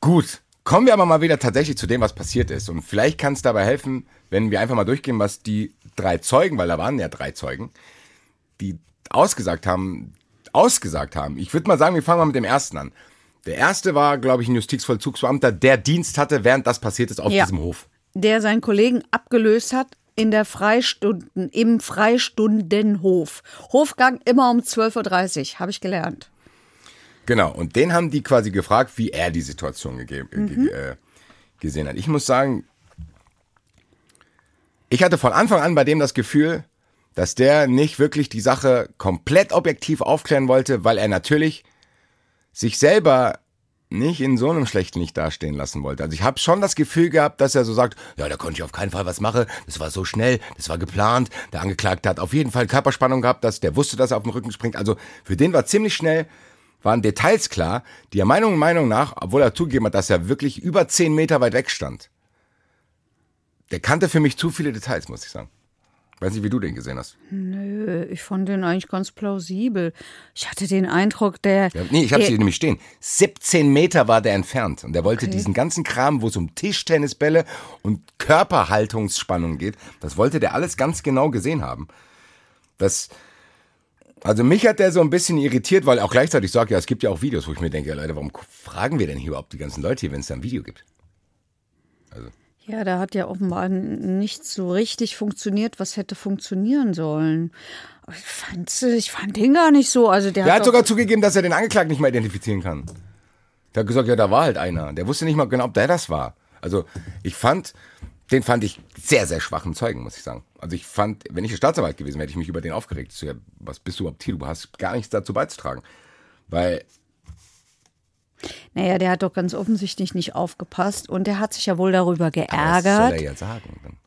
Gut, kommen wir aber mal wieder tatsächlich zu dem, was passiert ist. Und vielleicht kann es dabei helfen, wenn wir einfach mal durchgehen, was die drei Zeugen, weil da waren ja drei Zeugen, die ausgesagt haben, ausgesagt haben. Ich würde mal sagen, wir fangen mal mit dem ersten an. Der erste war, glaube ich, ein Justizvollzugsbeamter, der Dienst hatte, während das passiert ist auf ja. diesem Hof. Der seinen Kollegen abgelöst hat in der Freistunden, im Freistundenhof. Hofgang immer um 12.30 Uhr, habe ich gelernt. Genau, und den haben die quasi gefragt, wie er die Situation gegeben, mhm. äh, gesehen hat. Ich muss sagen, ich hatte von Anfang an bei dem das Gefühl, dass der nicht wirklich die Sache komplett objektiv aufklären wollte, weil er natürlich sich selber nicht in so einem schlechten Licht dastehen lassen wollte. Also ich habe schon das Gefühl gehabt, dass er so sagt, ja, da konnte ich auf keinen Fall was machen, das war so schnell, das war geplant. Der Angeklagte hat auf jeden Fall Körperspannung gehabt, dass der wusste, dass er auf den Rücken springt. Also für den war ziemlich schnell, waren Details klar, die er Meinung Meinung nach, obwohl er zugegeben hat, dass er wirklich über zehn Meter weit weg stand. Der kannte für mich zu viele Details, muss ich sagen. Weiß nicht, wie du den gesehen hast. Nö, ich fand den eigentlich ganz plausibel. Ich hatte den Eindruck, der. Ja, nee, ich habe sie nämlich stehen. 17 Meter war der entfernt. Und der wollte okay. diesen ganzen Kram, wo es um Tischtennisbälle und Körperhaltungsspannung geht, das wollte der alles ganz genau gesehen haben. Das. Also mich hat der so ein bisschen irritiert, weil auch gleichzeitig sagt, ja, es gibt ja auch Videos, wo ich mir denke, ja, Leute, warum fragen wir denn hier überhaupt die ganzen Leute hier, wenn es da ein Video gibt? Also. Ja, da hat ja offenbar nicht so richtig funktioniert, was hätte funktionieren sollen. Ich fand, ich fand den gar nicht so. Also der, der hat, hat sogar zugegeben, dass er den Angeklagten nicht mehr identifizieren kann. Der hat gesagt, ja, da war halt einer. Der wusste nicht mal genau, ob der das war. Also ich fand, den fand ich sehr, sehr schwachen Zeugen, muss ich sagen. Also ich fand, wenn ich Staatsanwalt gewesen wäre, hätte ich mich über den aufgeregt. Was bist du überhaupt hier? Du hast gar nichts dazu beizutragen. Weil naja, der hat doch ganz offensichtlich nicht aufgepasst und der hat sich ja wohl darüber geärgert. Aber das soll er ja sagen. Dann.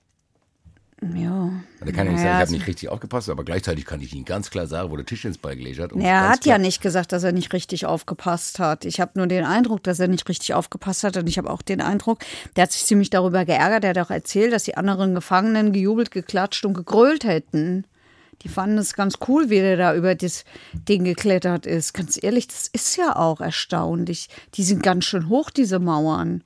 Ja. Der kann ja nicht sagen, ich habe nicht richtig aufgepasst, aber gleichzeitig kann ich Ihnen ganz klar sagen, wo der Tisch ins Ball gelegt hat. er hat ja nicht gesagt, dass er nicht richtig aufgepasst hat. Ich habe nur den Eindruck, dass er nicht richtig aufgepasst hat. Und ich habe auch den Eindruck, der hat sich ziemlich darüber geärgert. Er hat auch erzählt, dass die anderen Gefangenen gejubelt, geklatscht und gegrölt hätten. Die fanden es ganz cool, wie der da über das Ding geklettert ist. Ganz ehrlich, das ist ja auch erstaunlich. Die sind ganz schön hoch, diese Mauern.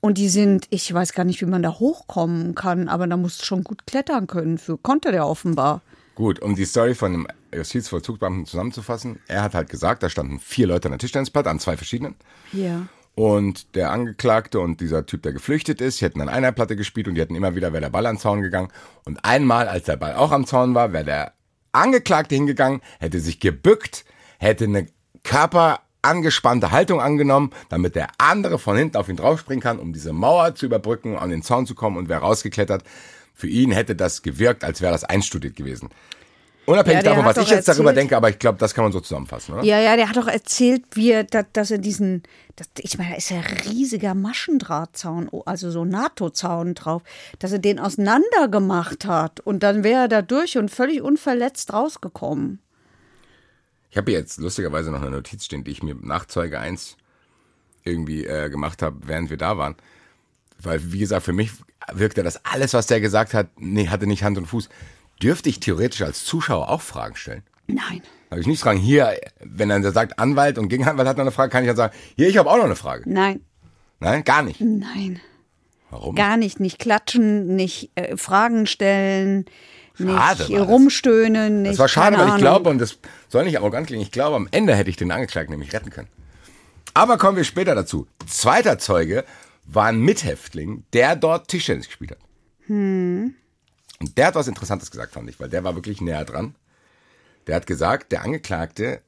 Und die sind, ich weiß gar nicht, wie man da hochkommen kann, aber da musst du schon gut klettern können. Für konnte der offenbar. Gut, um die Story von dem Justizvollzugsbeamten zusammenzufassen, er hat halt gesagt, da standen vier Leute an der Tischtennisplatte, an zwei verschiedenen. Ja. Und der Angeklagte und dieser Typ, der geflüchtet ist, die hätten an einer Platte gespielt und die hätten immer wieder, wäre der Ball am Zaun gegangen. Und einmal, als der Ball auch am Zaun war, wäre der Angeklagte hingegangen, hätte sich gebückt, hätte eine körperangespannte Haltung angenommen, damit der andere von hinten auf ihn draufspringen kann, um diese Mauer zu überbrücken, an den Zaun zu kommen und wäre rausgeklettert. Für ihn hätte das gewirkt, als wäre das einstudiert gewesen. Unabhängig ja, davon, was ich jetzt erzählt, darüber denke, aber ich glaube, das kann man so zusammenfassen, oder? Ja, ja, der hat doch erzählt, wie er, dass er diesen, das, ich meine, da ist ja ein riesiger Maschendrahtzaun, also so NATO-Zaun drauf, dass er den auseinander gemacht hat und dann wäre er da durch und völlig unverletzt rausgekommen. Ich habe jetzt lustigerweise noch eine Notiz stehen, die ich mir nach Zeuge 1 irgendwie äh, gemacht habe, während wir da waren. Weil, wie gesagt, für mich wirkte das alles, was der gesagt hat, nee, hatte nicht Hand und Fuß. Dürfte ich theoretisch als Zuschauer auch Fragen stellen? Nein. Habe ich nicht fragen, hier, wenn dann der sagt Anwalt und Gegenanwalt hat noch eine Frage, kann ich dann sagen, hier, ich habe auch noch eine Frage. Nein. Nein, gar nicht. Nein. Warum? Gar nicht. Nicht klatschen, nicht äh, Fragen stellen. nicht rumstöhnen, nicht. Das war schade, weil ich glaube, und das soll nicht arrogant klingen, ich glaube, am Ende hätte ich den Angeklagten nämlich retten können. Aber kommen wir später dazu. Zweiter Zeuge war ein Mithäftling, der dort Tischtennis gespielt hat. Hm. Und der hat was Interessantes gesagt, fand ich, weil der war wirklich näher dran. Der hat gesagt, der Angeklagte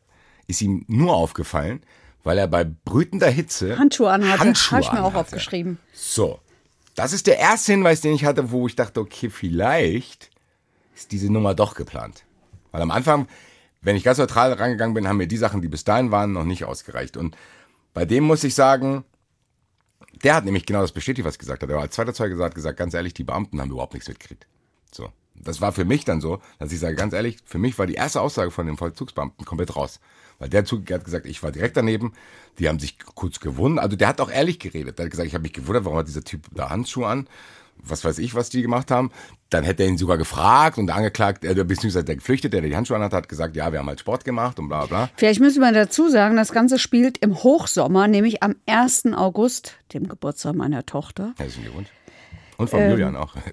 ist ihm nur aufgefallen, weil er bei brütender Hitze Handschuhe anhatte. Handschuhe Habe ich mir auch aufgeschrieben. So, das ist der erste Hinweis, den ich hatte, wo ich dachte, okay, vielleicht ist diese Nummer doch geplant. Weil am Anfang, wenn ich ganz neutral rangegangen bin, haben mir die Sachen, die bis dahin waren, noch nicht ausgereicht. Und bei dem muss ich sagen, der hat nämlich genau das bestätigt, was gesagt hat. Er war als zweiter Zeuge gesagt, gesagt, ganz ehrlich, die Beamten haben überhaupt nichts mitgekriegt. So. Das war für mich dann so, dass ich sage, ganz ehrlich, für mich war die erste Aussage von dem Vollzugsbeamten komplett raus. Weil der Zug hat gesagt, ich war direkt daneben, die haben sich kurz gewundert. Also der hat auch ehrlich geredet. Der hat gesagt, ich habe mich gewundert, warum hat dieser Typ da Handschuhe an? Was weiß ich, was die gemacht haben. Dann hätte er ihn sogar gefragt und der angeklagt, äh, beziehungsweise der Geflüchtete, der die Handschuhe an hat, hat gesagt, ja, wir haben halt Sport gemacht und bla bla. Vielleicht müssen wir dazu sagen, das Ganze spielt im Hochsommer, nämlich am 1. August, dem Geburtstag meiner Tochter. Herzlichen Glückwunsch. Und von ähm. Julian auch.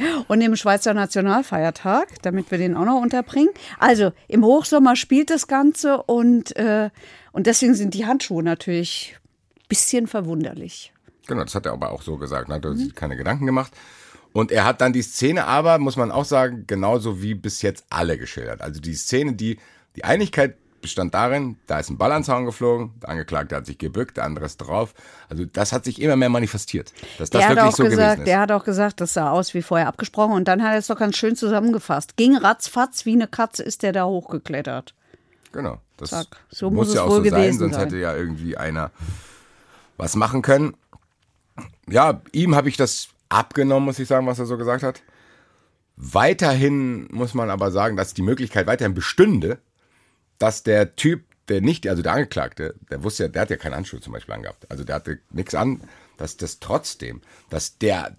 und dem Schweizer Nationalfeiertag, damit wir den auch noch unterbringen. Also im Hochsommer spielt das Ganze und, äh, und deswegen sind die Handschuhe natürlich ein bisschen verwunderlich. Genau, das hat er aber auch so gesagt. Er hat mhm. sich keine Gedanken gemacht. Und er hat dann die Szene aber, muss man auch sagen, genauso wie bis jetzt alle geschildert. Also die Szene, die die Einigkeit bestand darin, da ist ein Ball ans Zaun geflogen, der Angeklagte hat sich gebückt, der andere ist drauf. Also das hat sich immer mehr manifestiert, dass das wirklich so gesagt, gewesen ist. Der hat auch gesagt, das sah aus wie vorher abgesprochen und dann hat er es doch ganz schön zusammengefasst. Ging ratzfatz wie eine Katze ist der da hochgeklettert. Genau, das Zack. so muss, muss ja auch so sein, sonst sein. hätte ja irgendwie einer was machen können. Ja, ihm habe ich das abgenommen, muss ich sagen, was er so gesagt hat. Weiterhin muss man aber sagen, dass die Möglichkeit weiterhin bestünde, dass der Typ, der nicht, also der Angeklagte, der wusste ja, der hat ja keine Handschuhe zum Beispiel angehabt. Also der hatte nichts an, dass das trotzdem, dass der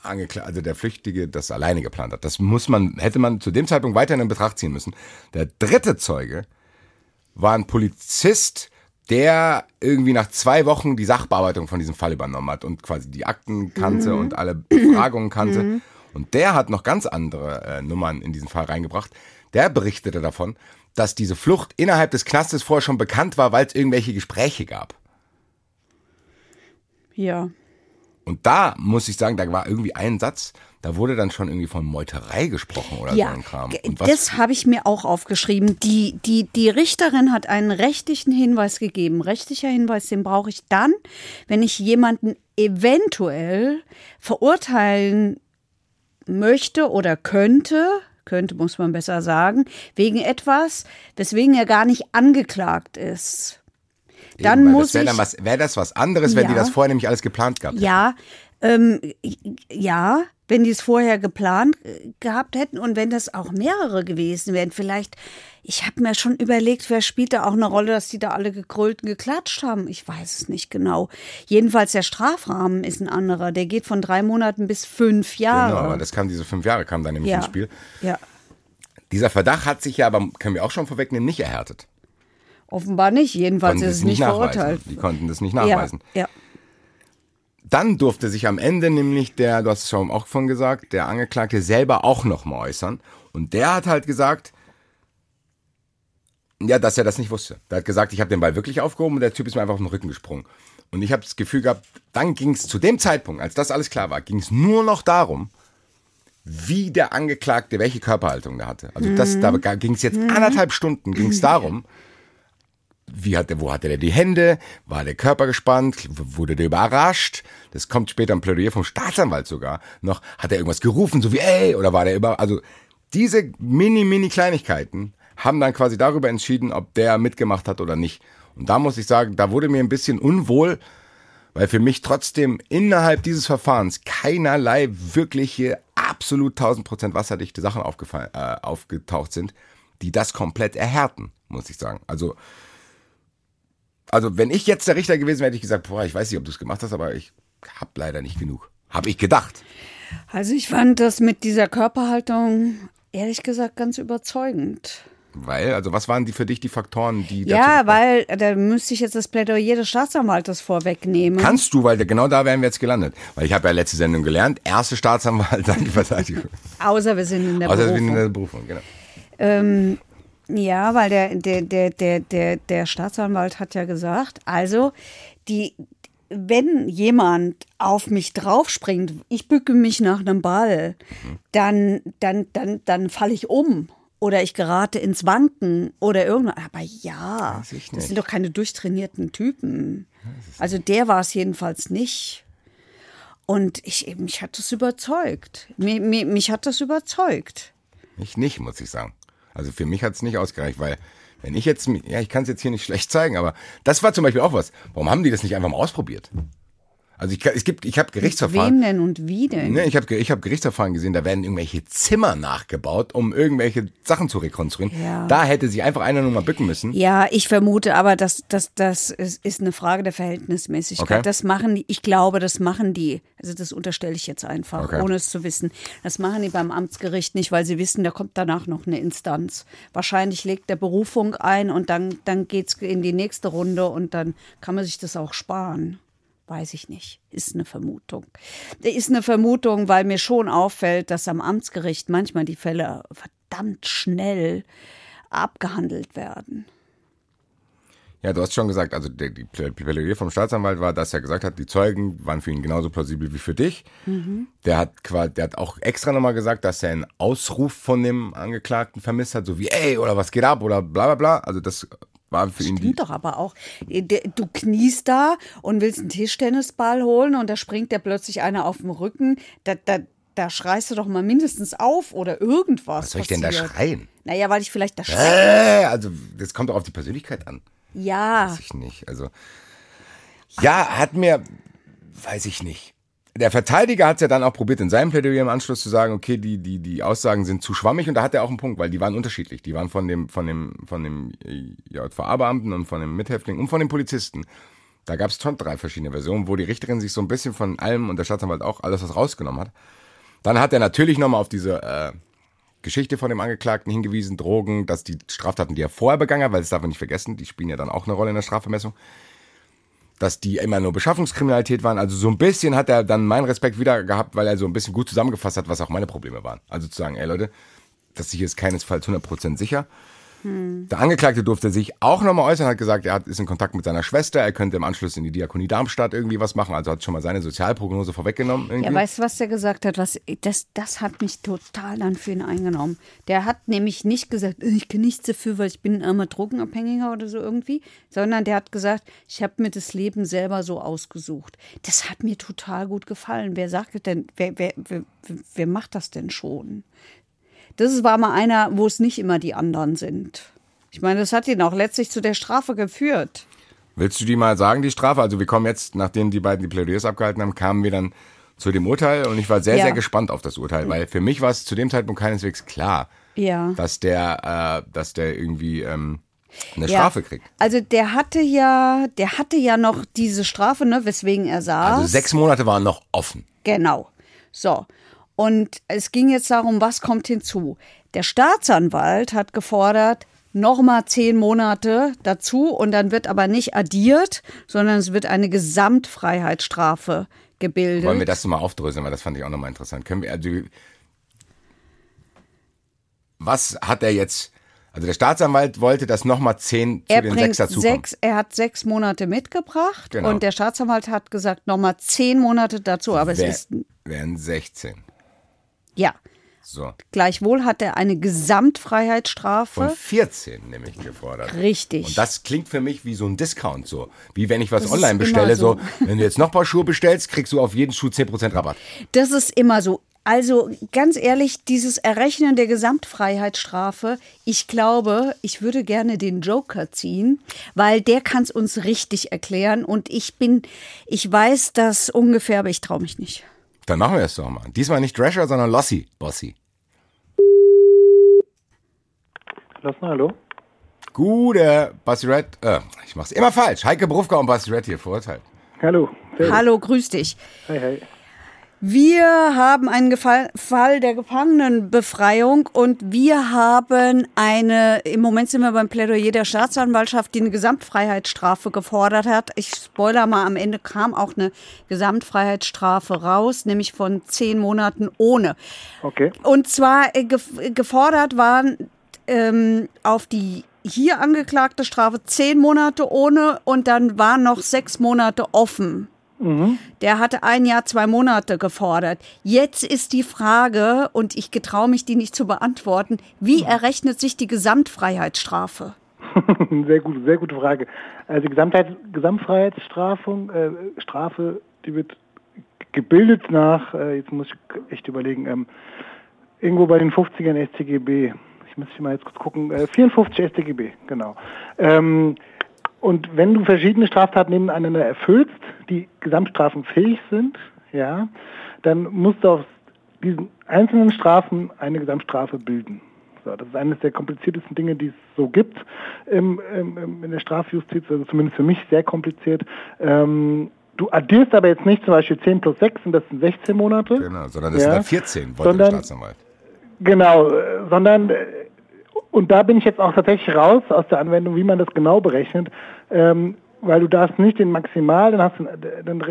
Angeklagte, also der Flüchtige das alleine geplant hat. Das muss man, hätte man zu dem Zeitpunkt weiterhin in Betracht ziehen müssen. Der dritte Zeuge war ein Polizist, der irgendwie nach zwei Wochen die Sachbearbeitung von diesem Fall übernommen hat und quasi die Akten kannte mhm. und alle Befragungen kannte. Mhm. Und der hat noch ganz andere äh, Nummern in diesen Fall reingebracht. Der berichtete davon, dass diese Flucht innerhalb des Knastes vorher schon bekannt war, weil es irgendwelche Gespräche gab. Ja. Und da muss ich sagen, da war irgendwie ein Satz, da wurde dann schon irgendwie von Meuterei gesprochen oder ja, so ein Kram. Und das habe ich mir auch aufgeschrieben. Die, die, die Richterin hat einen rechtlichen Hinweis gegeben. Rechtlicher Hinweis, den brauche ich dann, wenn ich jemanden eventuell verurteilen möchte oder könnte, könnte, muss man besser sagen, wegen etwas, weswegen er gar nicht angeklagt ist. Dann Eben, muss das wäre was, wär das was anderes, wenn ja, die das vorher nämlich alles geplant gehabt hätten. Ja, ähm, ja, wenn die es vorher geplant äh, gehabt hätten und wenn das auch mehrere gewesen wären. Vielleicht, ich habe mir schon überlegt, wer spielt da auch eine Rolle, dass die da alle gegrölt und geklatscht haben. Ich weiß es nicht genau. Jedenfalls der Strafrahmen ist ein anderer. Der geht von drei Monaten bis fünf Jahre. Genau, aber das kam, diese fünf Jahre kam dann nämlich ja. ins Spiel. Ja. Dieser Verdacht hat sich ja, aber können wir auch schon vorwegnehmen, nicht erhärtet. Offenbar nicht. Jedenfalls ist es nicht, nicht verurteilt. Die konnten das nicht nachweisen. Ja, ja. Dann durfte sich am Ende nämlich der, du hast es schon auch von gesagt, der Angeklagte selber auch nochmal äußern. Und der hat halt gesagt, ja, dass er das nicht wusste. Der hat gesagt, ich habe den Ball wirklich aufgehoben und der Typ ist mir einfach auf den Rücken gesprungen. Und ich habe das Gefühl gehabt, dann ging es zu dem Zeitpunkt, als das alles klar war, ging es nur noch darum, wie der Angeklagte, welche Körperhaltung der hatte. Also das, da ging es jetzt anderthalb Stunden, ging es darum, wie hat der, wo hatte der die Hände? War der Körper gespannt? Wurde der überrascht? Das kommt später im Plädoyer vom Staatsanwalt sogar. Noch, hat er irgendwas gerufen, so wie, ey, oder war der über, also, diese mini, mini Kleinigkeiten haben dann quasi darüber entschieden, ob der mitgemacht hat oder nicht. Und da muss ich sagen, da wurde mir ein bisschen unwohl, weil für mich trotzdem innerhalb dieses Verfahrens keinerlei wirkliche, absolut 1000% wasserdichte Sachen äh, aufgetaucht sind, die das komplett erhärten, muss ich sagen. Also, also wenn ich jetzt der Richter gewesen wäre, hätte ich gesagt, boah, ich weiß nicht, ob du es gemacht hast, aber ich habe leider nicht genug. Habe ich gedacht. Also ich fand das mit dieser Körperhaltung ehrlich gesagt ganz überzeugend. Weil, also was waren die für dich die Faktoren, die Ja, weil da müsste ich jetzt das Plädoyer des Staatsanwaltes vorwegnehmen. Kannst du, weil genau da wären wir jetzt gelandet. Weil ich habe ja letzte Sendung gelernt, erste Staatsanwalt, dann die Verteidigung. Außer wir sind in der Außer Berufung. wir sind in der Berufung, genau. Ähm, ja, weil der, der, der, der, der, der Staatsanwalt hat ja gesagt, also die, wenn jemand auf mich draufspringt, ich bücke mich nach einem Ball, dann, dann, dann, dann falle ich um. Oder ich gerate ins Wanken oder irgendwas. Aber ja, das sind doch keine durchtrainierten Typen. Also der war es jedenfalls nicht. Und ich, mich hat das überzeugt. Mich, mich, mich hat das überzeugt. Ich nicht, muss ich sagen. Also für mich hat es nicht ausgereicht, weil wenn ich jetzt, ja, ich kann es jetzt hier nicht schlecht zeigen, aber das war zum Beispiel auch was. Warum haben die das nicht einfach mal ausprobiert? Also ich, es gibt, ich habe Gerichtsverfahren. Wem denn und wie denn? Ne, ich habe ich hab Gerichtsverfahren gesehen, da werden irgendwelche Zimmer nachgebaut, um irgendwelche Sachen zu rekonstruieren. Ja. Da hätte sich einfach einer nur mal bücken müssen. Ja, ich vermute aber, dass das, das ist, ist eine Frage der Verhältnismäßigkeit. Okay. Das machen die, ich glaube, das machen die, also das unterstelle ich jetzt einfach, Okay. ohne es zu wissen. Das machen die beim Amtsgericht nicht, weil sie wissen, da kommt danach noch eine Instanz. Wahrscheinlich legt der Berufung ein und dann, dann geht's in die nächste Runde und dann kann man sich das auch sparen. Weiß ich nicht. Ist eine Vermutung. Ist eine Vermutung, weil mir schon auffällt, dass am Amtsgericht manchmal die Fälle verdammt schnell abgehandelt werden. Ja, du hast schon gesagt, also die Plä- Plädoyer vom Staatsanwalt war, dass er gesagt hat, die Zeugen waren für ihn genauso plausibel wie für dich. Der hat quasi, der hat auch extra nochmal gesagt, dass er einen Ausruf von dem Angeklagten vermisst hat, so wie, ey, oder was geht ab, oder bla bla bla. Also das war für ihn die. Stimmt doch aber auch. Der- Du kniest da und willst einen Tischtennisball holen und da springt der plötzlich einer auf dem Rücken. Da, da, da schreist du doch mal mindestens auf oder irgendwas. Was soll ich denn da schreien? Naja, weil ich vielleicht da schreie. Äh, also das kommt doch auf die Persönlichkeit an. Ja, Weiß ich nicht. Also ja, hat mir, weiß ich nicht. Der Verteidiger hat es ja dann auch probiert, in seinem Plädoyer im Anschluss zu sagen, okay, die, die, die Aussagen sind zu schwammig und da hat er auch einen Punkt, weil die waren unterschiedlich. Die waren von dem, von dem, von dem äh, JVA-Beamten und von dem Mithäftling und von dem Polizisten. Da gab es schon drei verschiedene Versionen, wo die Richterin sich so ein bisschen von allem und der Staatsanwalt auch alles was rausgenommen hat. Dann hat er natürlich nochmal auf diese äh, Geschichte von dem Angeklagten hingewiesen, Drogen, dass die Straftaten, die er vorher begangen hat, weil das darf man nicht vergessen, die spielen ja dann auch eine Rolle in der Strafvermessung, dass die immer nur Beschaffungskriminalität waren. Also so ein bisschen hat er dann meinen Respekt wieder gehabt, weil er so ein bisschen gut zusammengefasst hat, was auch meine Probleme waren. Also zu sagen, ey Leute, das hier ist keinesfalls 100% sicher. Der Angeklagte durfte sich auch nochmal äußern, hat gesagt, er hat, ist in Kontakt mit seiner Schwester, er könnte im Anschluss in die Diakonie Darmstadt irgendwie was machen, also hat schon mal seine Sozialprognose vorweggenommen. Irgendwie. ja, weißt du, was der gesagt hat? Was, das, das hat mich total dann für ihn eingenommen. Der hat nämlich nicht gesagt, ich kann nichts dafür, weil ich bin ein armer Drogenabhängiger oder so irgendwie, sondern der hat gesagt, ich habe mir das Leben selber so ausgesucht. Das hat mir total gut gefallen. Wer sagt denn, wer, wer, wer, wer macht das denn schon? Das war mal einer, wo es nicht immer die anderen sind. Ich meine, das hat ihn auch letztlich zu der Strafe geführt. Willst du die mal sagen, die Strafe? Also wir kommen jetzt, nachdem die beiden die Plädoyers abgehalten haben, kamen wir dann zu dem Urteil und ich war sehr, Ja. sehr gespannt auf das Urteil, weil für mich war es zu dem Zeitpunkt keineswegs klar, Ja. dass der, äh, dass der irgendwie ähm, eine Ja. Strafe kriegt. Also der hatte ja, der hatte ja noch diese Strafe, ne, weswegen er saß. Also sechs Monate waren noch offen. Genau. So. Und es ging jetzt darum, was kommt hinzu. Der Staatsanwalt hat gefordert, nochmal zehn Monate dazu und dann wird aber nicht addiert, sondern es wird eine Gesamtfreiheitsstrafe gebildet. Wollen wir das mal aufdröseln, weil das fand ich auch nochmal interessant. Können wir, also, was hat er jetzt, also der Staatsanwalt wollte das nochmal zehn zu er den sechs dazukommen. sechs, er hat sechs Monate mitgebracht Genau. und der Staatsanwalt hat gesagt, nochmal zehn Monate dazu. Aber es Wär, ist, wären 16. ja, So. gleichwohl hat er eine Gesamtfreiheitsstrafe. Von 14 nämlich gefordert. Richtig. Und das klingt für mich wie so ein Discount, so. Wie wenn ich was Das online bestelle, so. so. Wenn du jetzt noch ein paar Schuhe bestellst, kriegst du auf jeden Schuh 10% Rabatt. Das ist immer so. Also ganz ehrlich, dieses Errechnen der Gesamtfreiheitsstrafe, ich glaube, ich würde gerne den Joker ziehen, weil der kann es uns richtig erklären und ich bin, ich weiß das ungefähr, aber ich traue mich nicht. Dann machen wir es doch mal. Diesmal nicht Drescher, sondern Lossi. Bossi. Lassen, hallo? Gute Basti Red. Äh, ich mach's immer falsch. Heike Berufka und Basti Red hier verurteilt. Hallo. Hallo, grüß dich. Hi, hi. Wir haben einen Fall der Gefangenenbefreiung und wir haben eine, im Moment sind wir beim Plädoyer der Staatsanwaltschaft, die eine Gesamtfreiheitsstrafe gefordert hat. Ich spoiler mal, am Ende kam auch eine Gesamtfreiheitsstrafe raus, nämlich von zehn Monaten ohne. Okay. Und zwar äh, gefordert waren ähm, auf die hier angeklagte Strafe zehn Monate ohne und dann waren noch sechs Monate offen. Mhm. Der hatte ein Jahr, zwei Monate gefordert. Jetzt ist die Frage, und ich getraue mich, die nicht zu beantworten, wie errechnet sich die Gesamtfreiheitsstrafe? sehr gute, sehr gute Frage. Also die Gesamtheit, Gesamtfreiheitsstrafung, äh, Strafe, die wird gebildet nach, äh, jetzt muss ich echt überlegen, ähm, irgendwo bei den 50ern StGB. Ich muss mal jetzt kurz gucken, äh, 54 StGB, genau. Ähm, und wenn du verschiedene Straftaten nebeneinander erfüllst, die gesamtstrafenfähig sind, ja, dann musst du aus diesen einzelnen Strafen eine Gesamtstrafe bilden. So, das ist eines der kompliziertesten Dinge, die es so gibt im, im, in der Strafjustiz, also zumindest für mich sehr kompliziert. Ähm, du addierst aber jetzt nicht zum Beispiel 10 plus 6 und das sind 16 Monate. Genau, sondern das ja, sind dann 14, wollte sondern, der Staatsanwalt. Genau, äh, sondern äh, und da bin ich jetzt auch tatsächlich raus aus der Anwendung, wie man das genau berechnet, ähm, weil du darfst nicht den Maximal, dann, du, dann,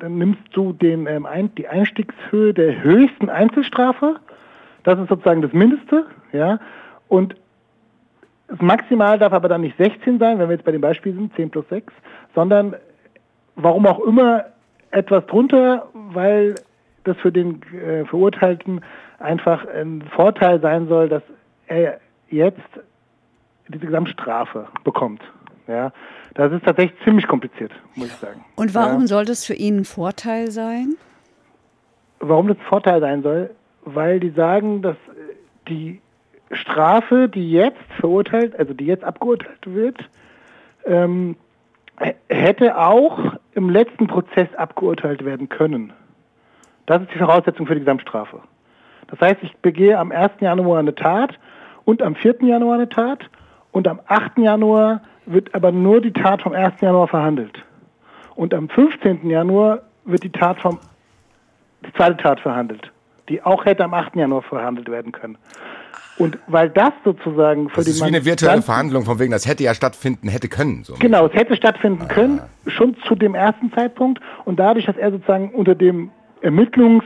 dann nimmst du den, ähm, ein, die Einstiegshöhe der höchsten Einzelstrafe, das ist sozusagen das Mindeste, ja, und das Maximal darf aber dann nicht 16 sein, wenn wir jetzt bei dem Beispiel sind, 10 plus 6, sondern warum auch immer etwas drunter, weil das für den äh, Verurteilten einfach ein Vorteil sein soll, dass er jetzt diese Gesamtstrafe bekommt. Ja, das ist tatsächlich ziemlich kompliziert, muss ich sagen. Und warum ja. soll das für ihn ein Vorteil sein? Warum das Vorteil sein soll? Weil die sagen, dass die Strafe, die jetzt verurteilt, also die jetzt abgeurteilt wird, ähm, hätte auch im letzten Prozess abgeurteilt werden können. Das ist die Voraussetzung für die Gesamtstrafe. Das heißt, ich begehe am 1. Januar eine Tat und am 4. Januar eine Tat und am 8. Januar wird aber nur die Tat vom 1. Januar verhandelt. Und am 15. Januar wird die Tat vom, die zweite Tat verhandelt, die auch hätte am 8. Januar verhandelt werden können. Und weil das sozusagen für das den ist wie eine virtuelle Verhandlung, von wegen, das hätte ja stattfinden, hätte können. So genau, es hätte stattfinden ah. können, schon zu dem ersten Zeitpunkt. Und dadurch, dass er sozusagen unter dem Ermittlungs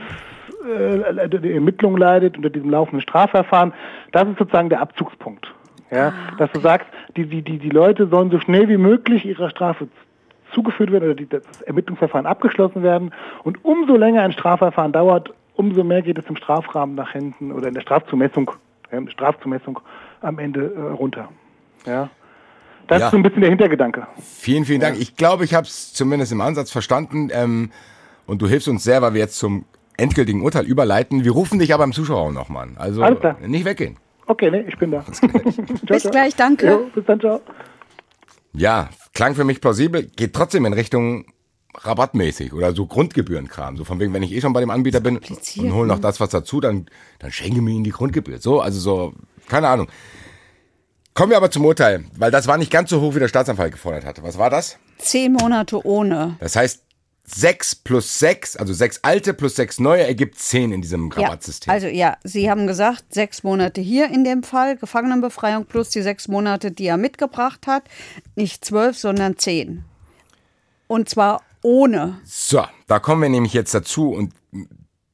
äh, die Ermittlung leidet, unter diesem laufenden Strafverfahren, das ist sozusagen der Abzugspunkt. Ja, ah, okay. Dass du sagst, die, die, die, die Leute sollen so schnell wie möglich ihrer Strafe zugeführt werden oder die, das Ermittlungsverfahren abgeschlossen werden. Und umso länger ein Strafverfahren dauert, umso mehr geht es im Strafrahmen nach hinten oder in der Strafzumessung, ja, in der Strafzumessung am Ende äh, runter. Ja. Das ja. ist so ein bisschen der Hintergedanke. Vielen, vielen Dank. Ich glaube, ich habe es zumindest im Ansatz verstanden. Ähm, und du hilfst uns sehr, weil wir jetzt zum endgültigen Urteil überleiten. Wir rufen dich aber im Zuschauerraum nochmal an. Also nicht weggehen. Okay, nee, ich bin da. bis gleich, danke. Jo, bis dann, ciao. Ja, klang für mich plausibel, geht trotzdem in Richtung rabattmäßig oder so Grundgebührenkram. So von wegen, wenn ich eh schon bei dem Anbieter bin und hole noch ne? das was dazu, dann, dann schenke mir ihn die Grundgebühr. So, also so, keine Ahnung. Kommen wir aber zum Urteil, weil das war nicht ganz so hoch, wie der Staatsanwalt gefordert hatte. Was war das? Zehn Monate ohne. Das heißt, 6 plus 6, also 6 alte plus 6 neue, ergibt 10 in diesem Rabattsystem. Ja, also ja, Sie haben gesagt, sechs Monate hier in dem Fall, Gefangenenbefreiung plus die sechs Monate, die er mitgebracht hat. Nicht zwölf, sondern zehn. Und zwar ohne. So, da kommen wir nämlich jetzt dazu und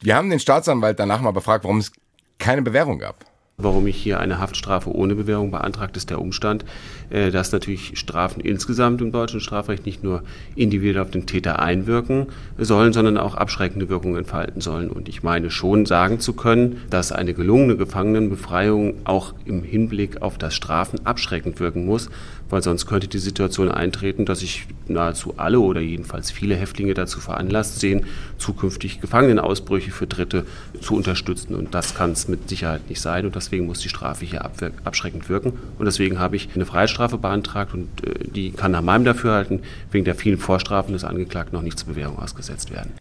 wir haben den Staatsanwalt danach mal befragt, warum es keine Bewährung gab. Warum ich hier eine Haftstrafe ohne Bewährung beantragt, ist der Umstand, äh, dass natürlich Strafen insgesamt im deutschen Strafrecht nicht nur individuell auf den Täter einwirken sollen, sondern auch abschreckende Wirkungen entfalten sollen. Und ich meine schon sagen zu können, dass eine gelungene Gefangenenbefreiung auch im Hinblick auf das Strafen abschreckend wirken muss, weil sonst könnte die Situation eintreten, dass sich nahezu alle oder jedenfalls viele Häftlinge dazu veranlasst sehen, zukünftig Gefangenenausbrüche für Dritte zu unterstützen. Und das kann es mit Sicherheit nicht sein und deswegen muss die Strafe hier abschreckend wirken. Und deswegen habe ich eine Freiheitsstrafe beantragt und äh, die kann nach meinem Dafürhalten wegen der vielen Vorstrafen des Angeklagten noch nicht zur Bewährung ausgesetzt werden.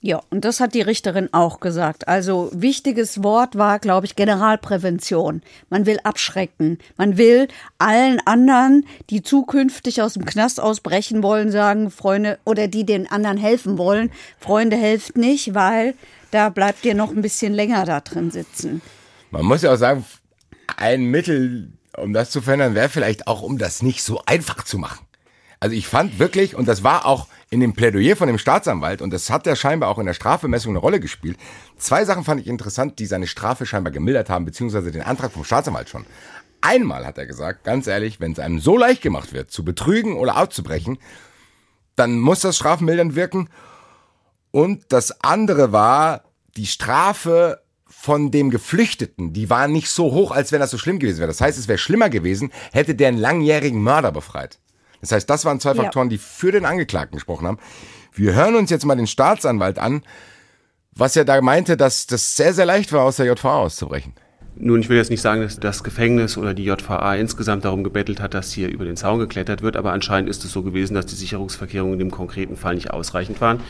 Ja, und das hat die Richterin auch gesagt. Also wichtiges Wort war, glaube ich, Generalprävention. Man will abschrecken. Man will allen anderen, die zukünftig aus dem Knast ausbrechen wollen, sagen, Freunde, oder die den anderen helfen wollen, Freunde helft nicht, weil da bleibt ihr noch ein bisschen länger da drin sitzen. Man muss ja auch sagen, ein Mittel, um das zu verändern, wäre vielleicht auch, um das nicht so einfach zu machen. Also ich fand wirklich, und das war auch in dem Plädoyer von dem Staatsanwalt, und das hat ja scheinbar auch in der Strafbemessung eine Rolle gespielt, zwei Sachen fand ich interessant, die seine Strafe scheinbar gemildert haben, beziehungsweise den Antrag vom Staatsanwalt schon. Einmal hat er gesagt, ganz ehrlich, wenn es einem so leicht gemacht wird, zu betrügen oder auszubrechen, dann muss das strafmildernd wirken. Und das andere war, die Strafe von dem Geflüchteten, die war nicht so hoch, als wenn das so schlimm gewesen wäre. Das heißt, es wäre schlimmer gewesen, hätte der einen langjährigen Mörder befreit. Das heißt, das waren zwei ja. Faktoren, die für den Angeklagten gesprochen haben. Wir hören uns jetzt mal den Staatsanwalt an, was er da meinte, dass das sehr, sehr leicht war, aus der JVA auszubrechen. Nun, ich will jetzt nicht sagen, dass das Gefängnis oder die JVA insgesamt darum gebettelt hat, dass hier über den Zaun geklettert wird, aber anscheinend ist es so gewesen, dass die Sicherungsverkehrungen in dem konkreten Fall nicht ausreichend waren.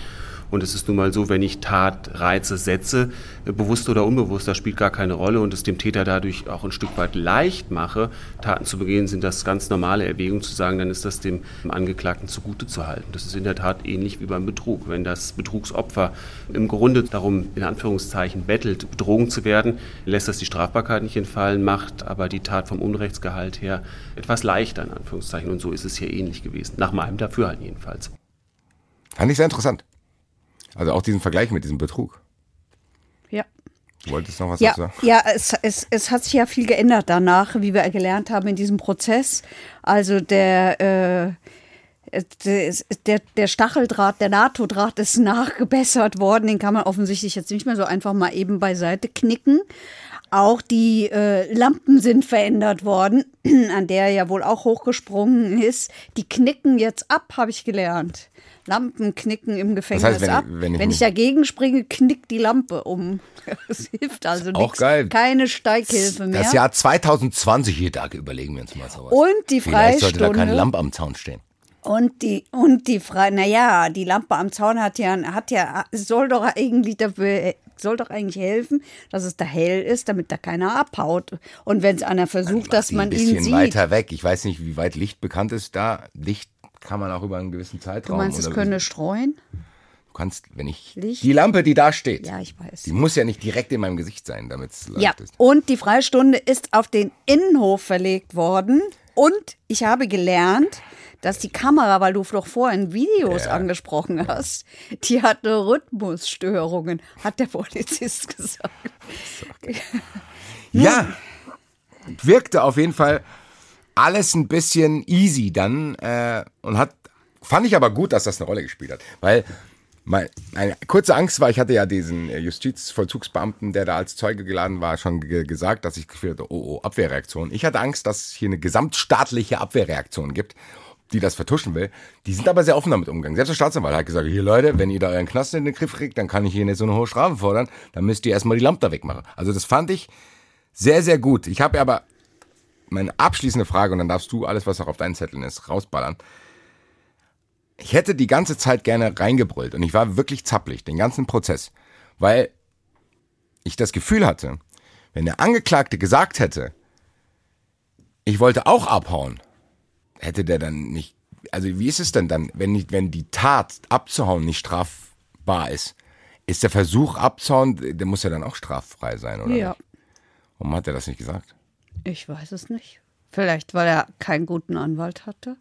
Und es ist nun mal so, wenn ich Tatreize setze, äh, bewusst oder unbewusst, das spielt gar keine Rolle und es dem Täter dadurch auch ein Stück weit leicht mache, Taten zu begehen, sind das ganz normale Erwägungen zu sagen, dann ist das dem Angeklagten zugute zu halten. Das ist in der Tat ähnlich wie beim Betrug. Wenn das Betrugsopfer im Grunde darum, in Anführungszeichen, bettelt, betrogen zu werden, lässt das die Strafbarkeit nicht entfallen, macht aber die Tat vom Unrechtsgehalt her etwas leichter, in Anführungszeichen. Und so ist es hier ähnlich gewesen. Nach meinem Dafürhalten jedenfalls. Fand ich sehr interessant. Also auch diesen Vergleich mit diesem Betrug. Ja. Du wolltest noch was ja, sagen? Ja, es, es, es hat sich ja viel geändert danach, wie wir gelernt haben in diesem Prozess. Also der, äh, der, der Stacheldraht, der NATO-Draht ist nachgebessert worden. Den kann man offensichtlich jetzt nicht mehr so einfach mal eben beiseite knicken. Auch die äh, Lampen sind verändert worden, an der er ja wohl auch hochgesprungen ist. Die knicken jetzt ab, habe ich gelernt. Lampen knicken im Gefängnis das heißt, wenn, ab. Wenn ich, wenn ich dagegen springe, knickt die Lampe um. Das hilft also auch nichts. Geil. Keine Steighilfe mehr. Das Jahr 2020 hier, da überlegen wir uns mal sowas. Und die Freistunde. Vielleicht sollte da keine Lampe am Zaun stehen. Und die, und die Frei, naja, die Lampe am Zaun hat ja, hat ja, soll doch eigentlich dafür, soll doch eigentlich helfen, dass es da hell ist, damit da keiner abhaut. Und wenn es einer versucht, dass man ihn sieht. Ein bisschen weiter weg. Ich weiß nicht, wie weit Licht bekannt ist da. Licht kann man auch über einen gewissen Zeitraum. Du meinst, es könnte streuen? Du kannst, wenn ich Licht? die Lampe, die da steht, ja, ich weiß. die muss ja nicht direkt in meinem Gesicht sein, damit es leicht ja. ist. Und die Freistunde ist auf den Innenhof verlegt worden. Und ich habe gelernt, dass die Kamera, weil du doch vorhin Videos ja. angesprochen hast, die hatte Rhythmusstörungen, hat der Polizist gesagt. Ja, wirkte auf jeden Fall alles ein bisschen easy dann äh, und hat, fand ich aber gut, dass das eine Rolle gespielt hat, weil meine, eine kurze Angst war, ich hatte ja diesen äh, Justizvollzugsbeamten, der da als Zeuge geladen war, schon gesagt, dass ich gefühlt hatte, oh, oh, Abwehrreaktion. Ich hatte Angst, dass es hier eine gesamtstaatliche Abwehrreaktion gibt, die das vertuschen will. Die sind aber sehr offen damit umgegangen. Selbst der Staatsanwalt hat gesagt, hier Leute, wenn ihr da euren Knast in den Griff kriegt, dann kann ich hier nicht so eine hohe Strafe fordern, dann müsst ihr erstmal die Lampe da wegmachen. Also das fand ich sehr, sehr gut. Ich habe aber meine abschließende Frage, und dann darfst du alles, was auch auf deinen Zetteln ist, rausballern. Ich hätte die ganze Zeit gerne reingebrüllt und ich war wirklich zappelig, den ganzen Prozess, weil ich das Gefühl hatte, wenn der Angeklagte gesagt hätte, ich wollte auch abhauen, hätte der dann nicht, also wie ist es denn dann, wenn, nicht, wenn die Tat abzuhauen nicht strafbar ist? Ist der Versuch abzuhauen, der muss ja dann auch straffrei sein, oder? Ja. Nicht? Warum hat er das nicht gesagt? Ich weiß es nicht. Vielleicht, weil er keinen guten Anwalt hatte.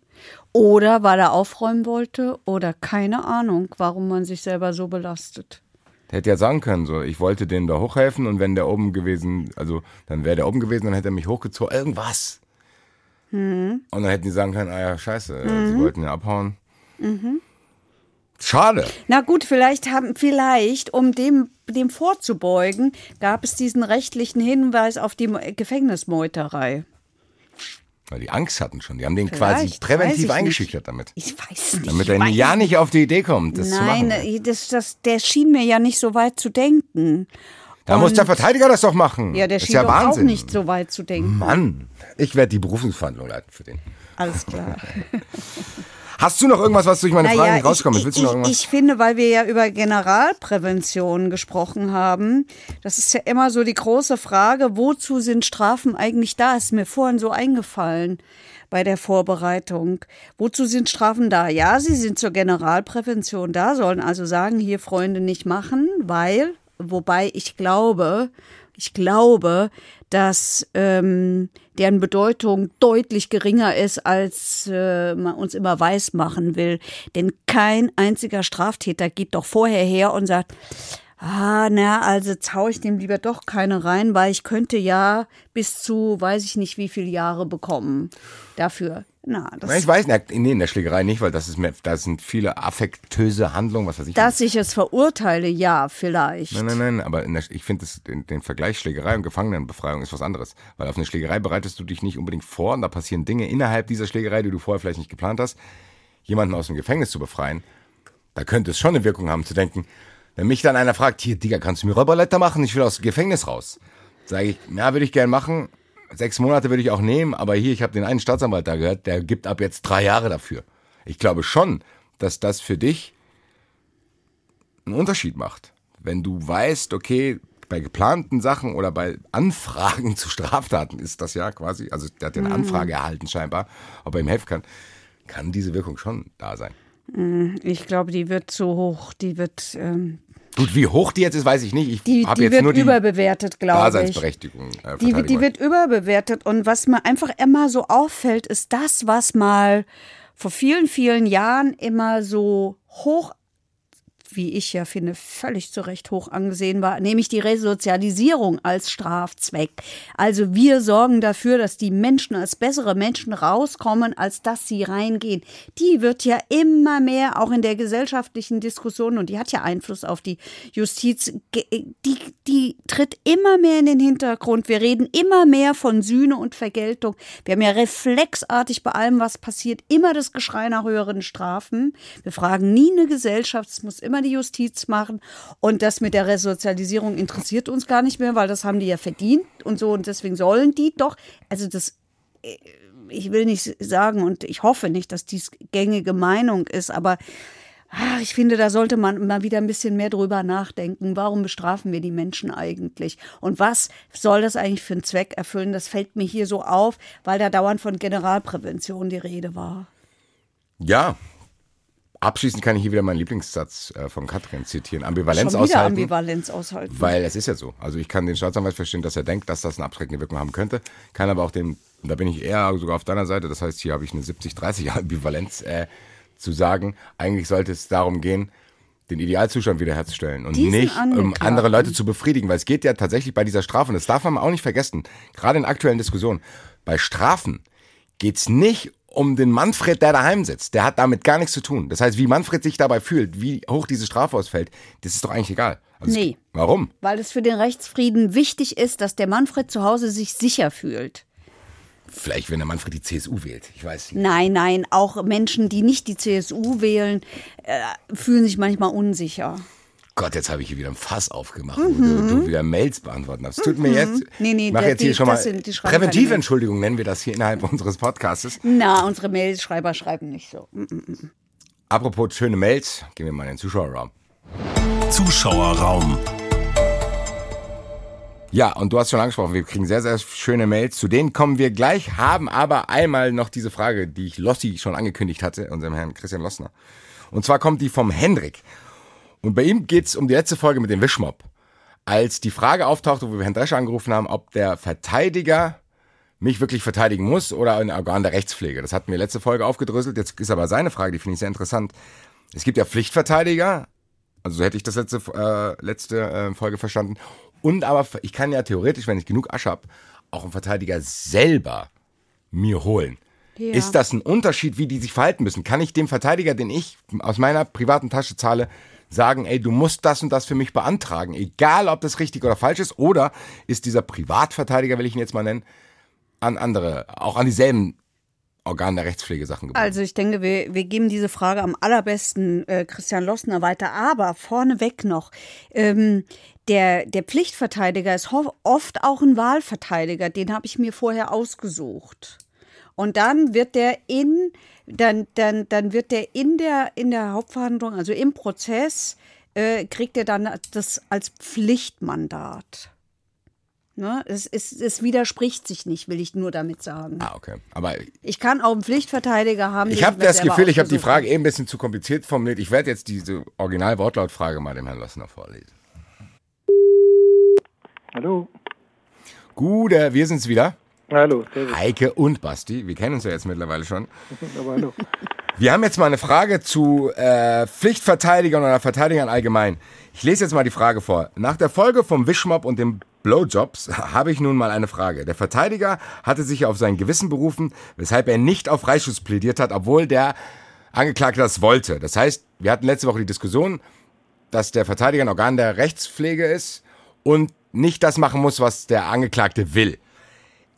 Oder weil er aufräumen wollte. Oder keine Ahnung, warum man sich selber so belastet. Der hätte ja sagen können, so, ich wollte denen da hochhelfen und wenn der oben gewesen, also dann wäre der oben gewesen, dann hätte er mich hochgezogen, irgendwas. Mhm. Und dann hätten die sagen können, ah ja, scheiße, mhm. sie wollten ja abhauen. Mhm. Schade. Na gut, vielleicht haben, vielleicht, um dem, dem vorzubeugen, gab es diesen rechtlichen Hinweis auf die Gefängnismeuterei. Weil die Angst hatten schon. Die haben den Vielleicht, quasi präventiv eingeschüchtert nicht. damit. Ich weiß nicht. Damit er ja nicht auf die Idee kommt, das Nein, zu machen. Das, das, der schien mir ja nicht so weit zu denken. Da Und muss der Verteidiger das doch machen. Ja, der das schien ja auch nicht so weit zu denken. Mann, ich werde die Berufungsverhandlung leiten für den. Alles klar. Hast du noch irgendwas, was durch meine naja, Frage nicht rauskommt? Ich, ich, ich, finde, weil wir ja über Generalprävention gesprochen haben, das ist ja immer so die große Frage, wozu sind Strafen eigentlich da? Ist mir vorhin so eingefallen bei der Vorbereitung. Wozu sind Strafen da? Ja, sie sind zur Generalprävention da, sollen also sagen, hier Freunde nicht machen, weil, wobei ich glaube, ich glaube, dass ähm, deren Bedeutung deutlich geringer ist, als äh, man uns immer weiß machen will. Denn kein einziger Straftäter geht doch vorher her und sagt, ah, na, also jetzt ich dem lieber doch keine rein, weil ich könnte ja bis zu, weiß ich nicht, wie viele Jahre bekommen dafür. Na, das ich weiß nicht, nee, in der Schlägerei nicht, weil das ist da sind viele affektöse Handlungen, was weiß ich. Dass ich es verurteile, ja, vielleicht. Nein, nein, nein, aber der, ich finde den, den Vergleich Schlägerei und Gefangenenbefreiung ist was anderes. Weil auf eine Schlägerei bereitest du dich nicht unbedingt vor und da passieren Dinge innerhalb dieser Schlägerei, die du vorher vielleicht nicht geplant hast. Jemanden aus dem Gefängnis zu befreien, da könnte es schon eine Wirkung haben, zu denken, wenn mich dann einer fragt, hier, Digga, kannst du mir Räuberleiter machen? Ich will aus dem Gefängnis raus. Sage ich, ja, würde ich gern machen, Sechs Monate würde ich auch nehmen, aber hier, ich habe den einen Staatsanwalt da gehört, der gibt ab jetzt drei Jahre dafür. Ich glaube schon, dass das für dich einen Unterschied macht. Wenn du weißt, okay, bei geplanten Sachen oder bei Anfragen zu Straftaten ist das ja quasi, also der hat ja eine mhm. Anfrage erhalten scheinbar, ob er ihm helfen kann, kann diese Wirkung schon da sein. Mhm. Ich glaube, die wird so hoch, die wird ähm, Gut, wie hoch die jetzt ist, weiß ich nicht. Ich die, die jetzt wird nur die überbewertet, glaube ich. Daseinsberechtigung. Äh, die, die wird überbewertet. Und was mir einfach immer so auffällt, ist das, was mal vor vielen, vielen Jahren immer so hoch wie ich ja finde, völlig zu Recht hoch angesehen war, nämlich die Resozialisierung als Strafzweck. Also wir sorgen dafür, dass die Menschen als bessere Menschen rauskommen, als dass sie reingehen. Die wird ja immer mehr auch in der gesellschaftlichen Diskussion und die hat ja Einfluss auf die Justiz, die, die tritt immer mehr in den Hintergrund. Wir reden immer mehr von Sühne und Vergeltung. Wir haben ja reflexartig bei allem, was passiert, immer das Geschrei nach höheren Strafen. Wir fragen nie eine Gesellschaft, es muss immer immer die Justiz machen. Und das mit der Resozialisierung interessiert uns gar nicht mehr, weil das haben die ja verdient und so. Und deswegen sollen die doch, also das, äh, ich will nicht sagen und ich hoffe nicht, dass dies gängige Meinung ist, aber ich finde, da sollte man mal wieder ein bisschen mehr drüber nachdenken. Warum bestrafen wir die Menschen eigentlich? Und was soll das eigentlich für einen Zweck erfüllen? Das fällt mir hier so auf, weil da dauernd von Generalprävention die Rede war. Ja, Abschließend kann ich hier wieder meinen Lieblingssatz äh, von Katrin zitieren. Ambivalenz Schon wieder aushalten. Ambivalenz aushalten. Weil es ist ja so. Also ich kann den Staatsanwalt verstehen, dass er denkt, dass das eine abschreckende Wirkung haben könnte. Kann aber auch den, da bin ich eher sogar auf deiner Seite, das heißt, hier habe ich eine 70-30 Ambivalenz äh, zu sagen, eigentlich sollte es darum gehen, den Idealzustand wiederherzustellen und Diesen nicht um andere Leute zu befriedigen, weil es geht ja tatsächlich bei dieser Strafe, und das darf man auch nicht vergessen, gerade in aktuellen Diskussionen, bei Strafen geht es nicht um den Manfred, der daheim sitzt. Der hat damit gar nichts zu tun. Das heißt, wie Manfred sich dabei fühlt, wie hoch diese Strafe ausfällt, das ist doch eigentlich egal. Also nee. Es, warum? Weil es für den Rechtsfrieden wichtig ist, dass der Manfred zu Hause sich sicher fühlt. Vielleicht, wenn der Manfred die CSU wählt. Ich weiß nicht. Nein, nein. Auch Menschen, die nicht die CSU wählen, äh, fühlen sich manchmal unsicher. Gott, jetzt habe ich hier wieder ein Fass aufgemacht, mhm. wo du, du, wieder Mails beantworten hast. Tut mir mhm. jetzt. Nee, nee, ich mache jetzt hier die, schon mal sind, Präventiventschuldigung, nennen wir das hier innerhalb unseres Podcasts. Na, unsere Mailschreiber schreiben nicht so. Mhm. Apropos schöne Mails, gehen wir mal in den Zuschauerraum. Zuschauerraum. Ja, und du hast schon angesprochen, wir kriegen sehr, sehr schöne Mails. Zu denen kommen wir gleich, haben aber einmal noch diese Frage, die ich Lossi schon angekündigt hatte, unserem Herrn Christian Lossner. Und zwar kommt die vom Hendrik. Und bei ihm geht es um die letzte Folge mit dem Wischmob. Als die Frage auftauchte, wo wir Herrn Drescher angerufen haben, ob der Verteidiger mich wirklich verteidigen muss oder ein Organ der Rechtspflege. Das hatten wir letzte Folge aufgedröselt. Jetzt ist aber seine Frage, die finde ich sehr interessant. Es gibt ja Pflichtverteidiger, also so hätte ich das letzte, äh, letzte äh, Folge verstanden. Und aber ich kann ja theoretisch, wenn ich genug Asche habe, auch einen Verteidiger selber mir holen. Ja. Ist das ein Unterschied, wie die sich verhalten müssen? Kann ich dem Verteidiger, den ich aus meiner privaten Tasche zahle, sagen, ey, du musst das und das für mich beantragen, egal ob das richtig oder falsch ist, oder ist dieser Privatverteidiger, will ich ihn jetzt mal nennen, an andere, auch an dieselben Organe der Rechtspflege Sachen gebunden. Also ich denke, wir, wir geben diese Frage am allerbesten äh, Christian Lossner weiter. Aber vorneweg noch, ähm, der, der Pflichtverteidiger ist oft auch ein Wahlverteidiger. Den habe ich mir vorher ausgesucht. Und dann wird der in dann, dann, dann wird der in der, in der Hauptverhandlung, also im Prozess, äh, kriegt er dann das als Pflichtmandat. Ne? Es, es, es widerspricht sich nicht, will ich nur damit sagen. Ah, okay. Aber ich kann auch einen Pflichtverteidiger haben. Ich habe das Gefühl, ich habe die Frage eben ein bisschen zu kompliziert formuliert. Ich werde jetzt diese Original-Wortlautfrage mal dem Herrn Lossner vorlesen. Hallo. Gut, äh, wir sind's wieder. Hallo, servus. Heike und Basti. Wir kennen uns ja jetzt mittlerweile schon. Aber hallo. Wir haben jetzt mal eine Frage zu äh, Pflichtverteidigern oder Verteidigern allgemein. Ich lese jetzt mal die Frage vor. Nach der Folge vom Wischmob und dem Blowjobs habe ich nun mal eine Frage. Der Verteidiger hatte sich auf sein Gewissen berufen, weshalb er nicht auf Freischuss plädiert hat, obwohl der Angeklagte das wollte. Das heißt, wir hatten letzte Woche die Diskussion, dass der Verteidiger ein Organ der Rechtspflege ist und nicht das machen muss, was der Angeklagte will.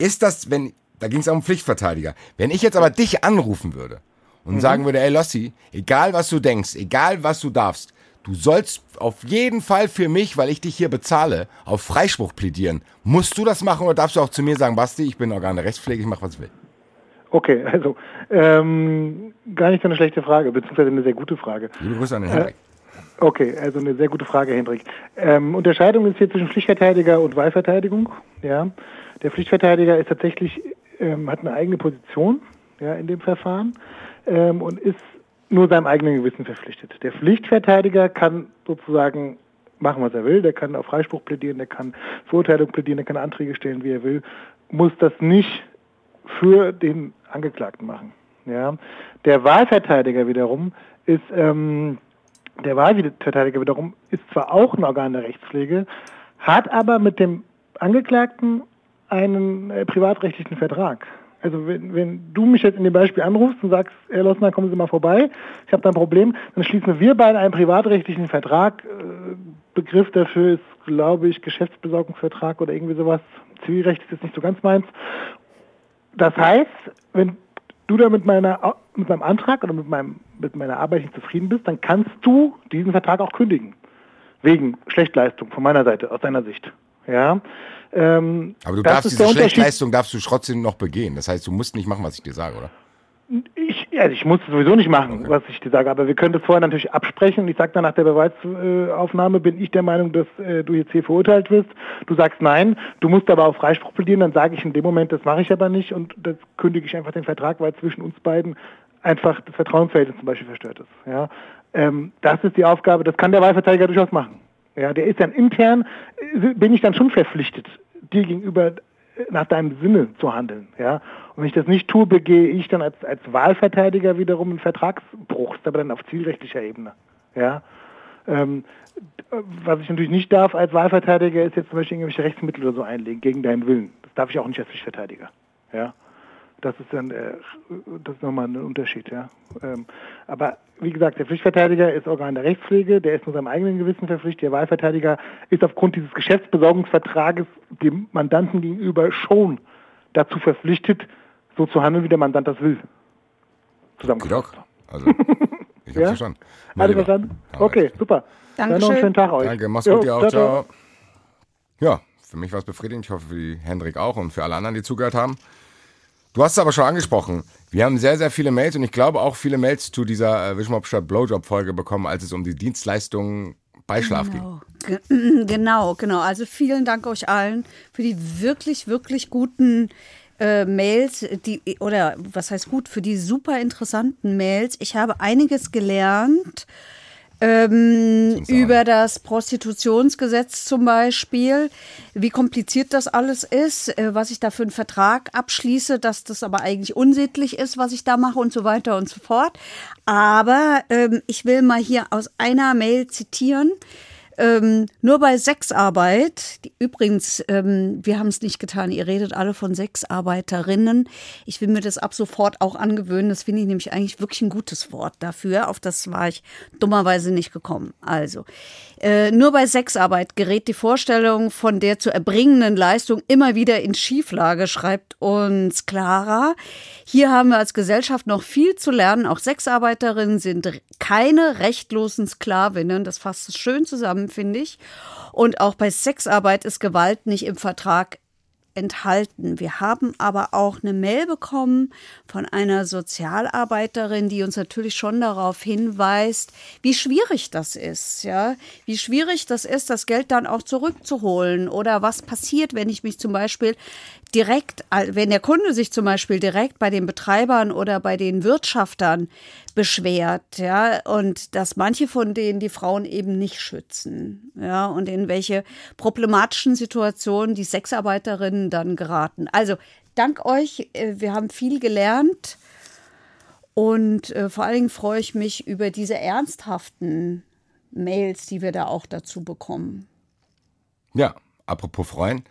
Ist das, wenn, da ging es um Pflichtverteidiger. Wenn ich jetzt aber dich anrufen würde und mhm. sagen würde, ey Lossi, egal was du denkst, egal was du darfst, du sollst auf jeden Fall für mich, weil ich dich hier bezahle, auf Freispruch plädieren. Musst du das machen oder darfst du auch zu mir sagen, Basti, ich bin Organ der Rechtspflege, ich mache, was ich will? Okay, also ähm, gar nicht so eine schlechte Frage, beziehungsweise eine sehr gute Frage. Liebe Grüße an den Henrik. Äh, okay, also eine sehr gute Frage, Hendrik. Ähm, Unterscheidung ist hier zwischen Pflichtverteidiger und Wahlverteidigung. Ja, der Pflichtverteidiger ist tatsächlich ähm, hat eine eigene Position ja, in dem Verfahren ähm, und ist nur seinem eigenen Gewissen verpflichtet. Der Pflichtverteidiger kann sozusagen machen, was er will. Der kann auf Freispruch plädieren, der kann Verurteilung plädieren, der kann Anträge stellen, wie er will. Muss das nicht für den Angeklagten machen. Ja. Der Wahlverteidiger wiederum ist ähm, der Wahlverteidiger wiederum ist zwar auch ein Organ der Rechtspflege, hat aber mit dem Angeklagten einen äh, privatrechtlichen Vertrag. Also wenn, wenn du mich jetzt in dem Beispiel anrufst und sagst, Herr Lossner, kommen Sie mal vorbei, ich habe da ein Problem, dann schließen wir beide einen privatrechtlichen Vertrag. Äh, Begriff dafür ist, glaube ich, Geschäftsbesorgungsvertrag oder irgendwie sowas. Zivilrecht ist jetzt nicht so ganz meins. Das heißt, wenn du da mit, meiner, mit meinem Antrag oder mit, meinem, mit meiner Arbeit nicht zufrieden bist, dann kannst du diesen Vertrag auch kündigen. Wegen Schlechtleistung von meiner Seite, aus deiner Sicht. Ja. Ähm, Aber du darfst diese Schlechtleistung darfst du trotzdem noch begehen. Das heißt, du musst nicht machen, was ich dir sage, oder? Ich, also ich muss sowieso nicht machen, okay. was ich dir sage, aber wir können das vorher natürlich absprechen. Ich sage dann nach der Beweisaufnahme, bin ich der Meinung, dass äh, du jetzt hier verurteilt wirst. Du sagst nein, du musst aber auf Freispruch plädieren, dann sage ich in dem Moment, das mache ich aber nicht und das kündige ich einfach den Vertrag, weil zwischen uns beiden einfach das Vertrauensverhältnis zum Beispiel verstört ist. Ja? Ähm, das ist die Aufgabe, das kann der Wahlverteidiger durchaus machen. Ja, der ist dann intern, äh, bin ich dann schon verpflichtet, dir gegenüber äh, nach deinem Sinne zu handeln. Ja? Und wenn ich das nicht tue, begehe ich dann als, als Wahlverteidiger wiederum einen Vertragsbruch, aber dann auf zielrechtlicher Ebene. Ja? Ähm, was ich natürlich nicht darf als Wahlverteidiger, ist jetzt zum Beispiel irgendwelche Rechtsmittel oder so einlegen, gegen deinen Willen. Das darf ich auch nicht als Pflichtverteidiger. Ja? Das ist dann äh, das ist nochmal ein Unterschied, ja. Ähm, aber wie gesagt, der Pflichtverteidiger ist Organ der Rechtspflege, der ist nur seinem eigenen Gewissen verpflichtet. Der Wahlverteidiger ist aufgrund dieses Geschäftsbesorgungsvertrages dem Mandanten gegenüber schon dazu verpflichtet, so zu handeln, wie der Mandant das will. Zusammengefasst. Also, ich habe ja? verstanden. Alles verstanden? Okay, super. Danke. Dann noch einen schönen Tag euch. Danke, mach's gut, dir auch. Ciao. ciao. Ja, für mich war es befriedigend. Ich hoffe, für die Hendrik auch und für alle anderen, die zugehört haben. Du hast es aber schon angesprochen. Wir haben sehr, sehr viele Mails und ich glaube auch viele Mails zu dieser äh, Wischmob statt Blowjob-Folge bekommen, als es um die Dienstleistungen bei Schlaf genau. ging. Genau, genau. Also vielen Dank euch allen für die wirklich, wirklich guten äh, Mails, die, oder was heißt gut, für die super interessanten Mails. Ich habe einiges gelernt ähm, über das Prostitutionsgesetz zum Beispiel, wie kompliziert das alles ist, äh, was ich da für einen Vertrag abschließe, dass das aber eigentlich unsittlich ist, was ich da mache und so weiter und so fort. Aber ähm, ich will mal hier aus einer Mail zitieren. Ähm, nur bei Sexarbeit, die, übrigens, ähm, wir haben es nicht getan, ihr redet alle von Sexarbeiterinnen. Ich will mir das ab sofort auch angewöhnen. Das finde ich nämlich eigentlich wirklich ein gutes Wort dafür. Auf das war ich dummerweise nicht gekommen. Also, äh, nur bei Sexarbeit gerät die Vorstellung von der zu erbringenden Leistung immer wieder in Schieflage, schreibt uns Clara. Hier haben wir als Gesellschaft noch viel zu lernen. Auch Sexarbeiterinnen sind keine rechtlosen Sklavinnen. Das fasst es schön zusammen, finde ich. Und auch bei Sexarbeit ist Gewalt nicht im Vertrag enthalten. Wir haben aber auch eine Mail bekommen von einer Sozialarbeiterin, die uns natürlich schon darauf hinweist, wie schwierig das ist, ja, wie schwierig das ist, das Geld dann auch zurückzuholen oder was passiert, wenn ich mich zum Beispiel direkt, wenn der Kunde sich zum Beispiel direkt bei den Betreibern oder bei den Wirtschaftern beschwert, ja, und dass manche von denen die Frauen eben nicht schützen, ja, und in welche problematischen Situationen die Sexarbeiterinnen dann geraten. Also dank euch, äh, wir haben viel gelernt und äh, vor allen Dingen freue ich mich über diese ernsthaften Mails, die wir da auch dazu bekommen. Ja, apropos freuen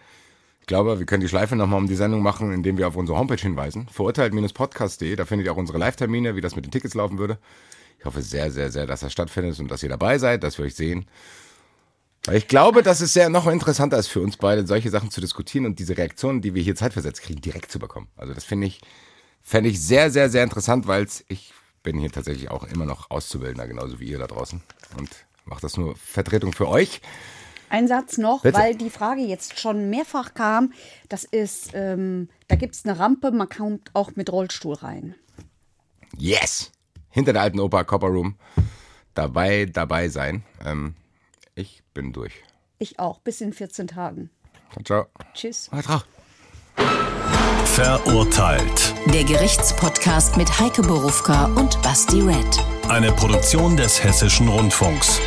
glaube, wir können die Schleife nochmal um die Sendung machen, indem wir auf unsere Homepage hinweisen. Verurteilt-podcast.de, da findet ihr auch unsere Live-Termine, wie das mit den Tickets laufen würde. Ich hoffe sehr, sehr, sehr, dass das stattfindet und dass ihr dabei seid, dass wir euch sehen. Weil ich glaube, dass es sehr noch interessanter ist für uns beide, solche Sachen zu diskutieren und diese Reaktionen, die wir hier zeitversetzt kriegen, direkt zu bekommen. Also das finde ich, fände ich sehr, sehr, sehr interessant, weil ich bin hier tatsächlich auch immer noch Auszubildender, genauso wie ihr da draußen. Und mache das nur Vertretung für euch. Ein Satz noch, Bitte? weil die Frage jetzt schon mehrfach kam. Das ist, ähm, da gibt es eine Rampe, man kommt auch mit Rollstuhl rein. Yes! Hinter der alten Oper Copper Room. Dabei, dabei sein. Ähm, ich bin durch. Ich auch, bis in 14 Tagen. Ciao, ciao. Tschüss. Verurteilt. Der Gerichtspodcast mit Heike Borufka und Basti Red. Eine Produktion des Hessischen Rundfunks.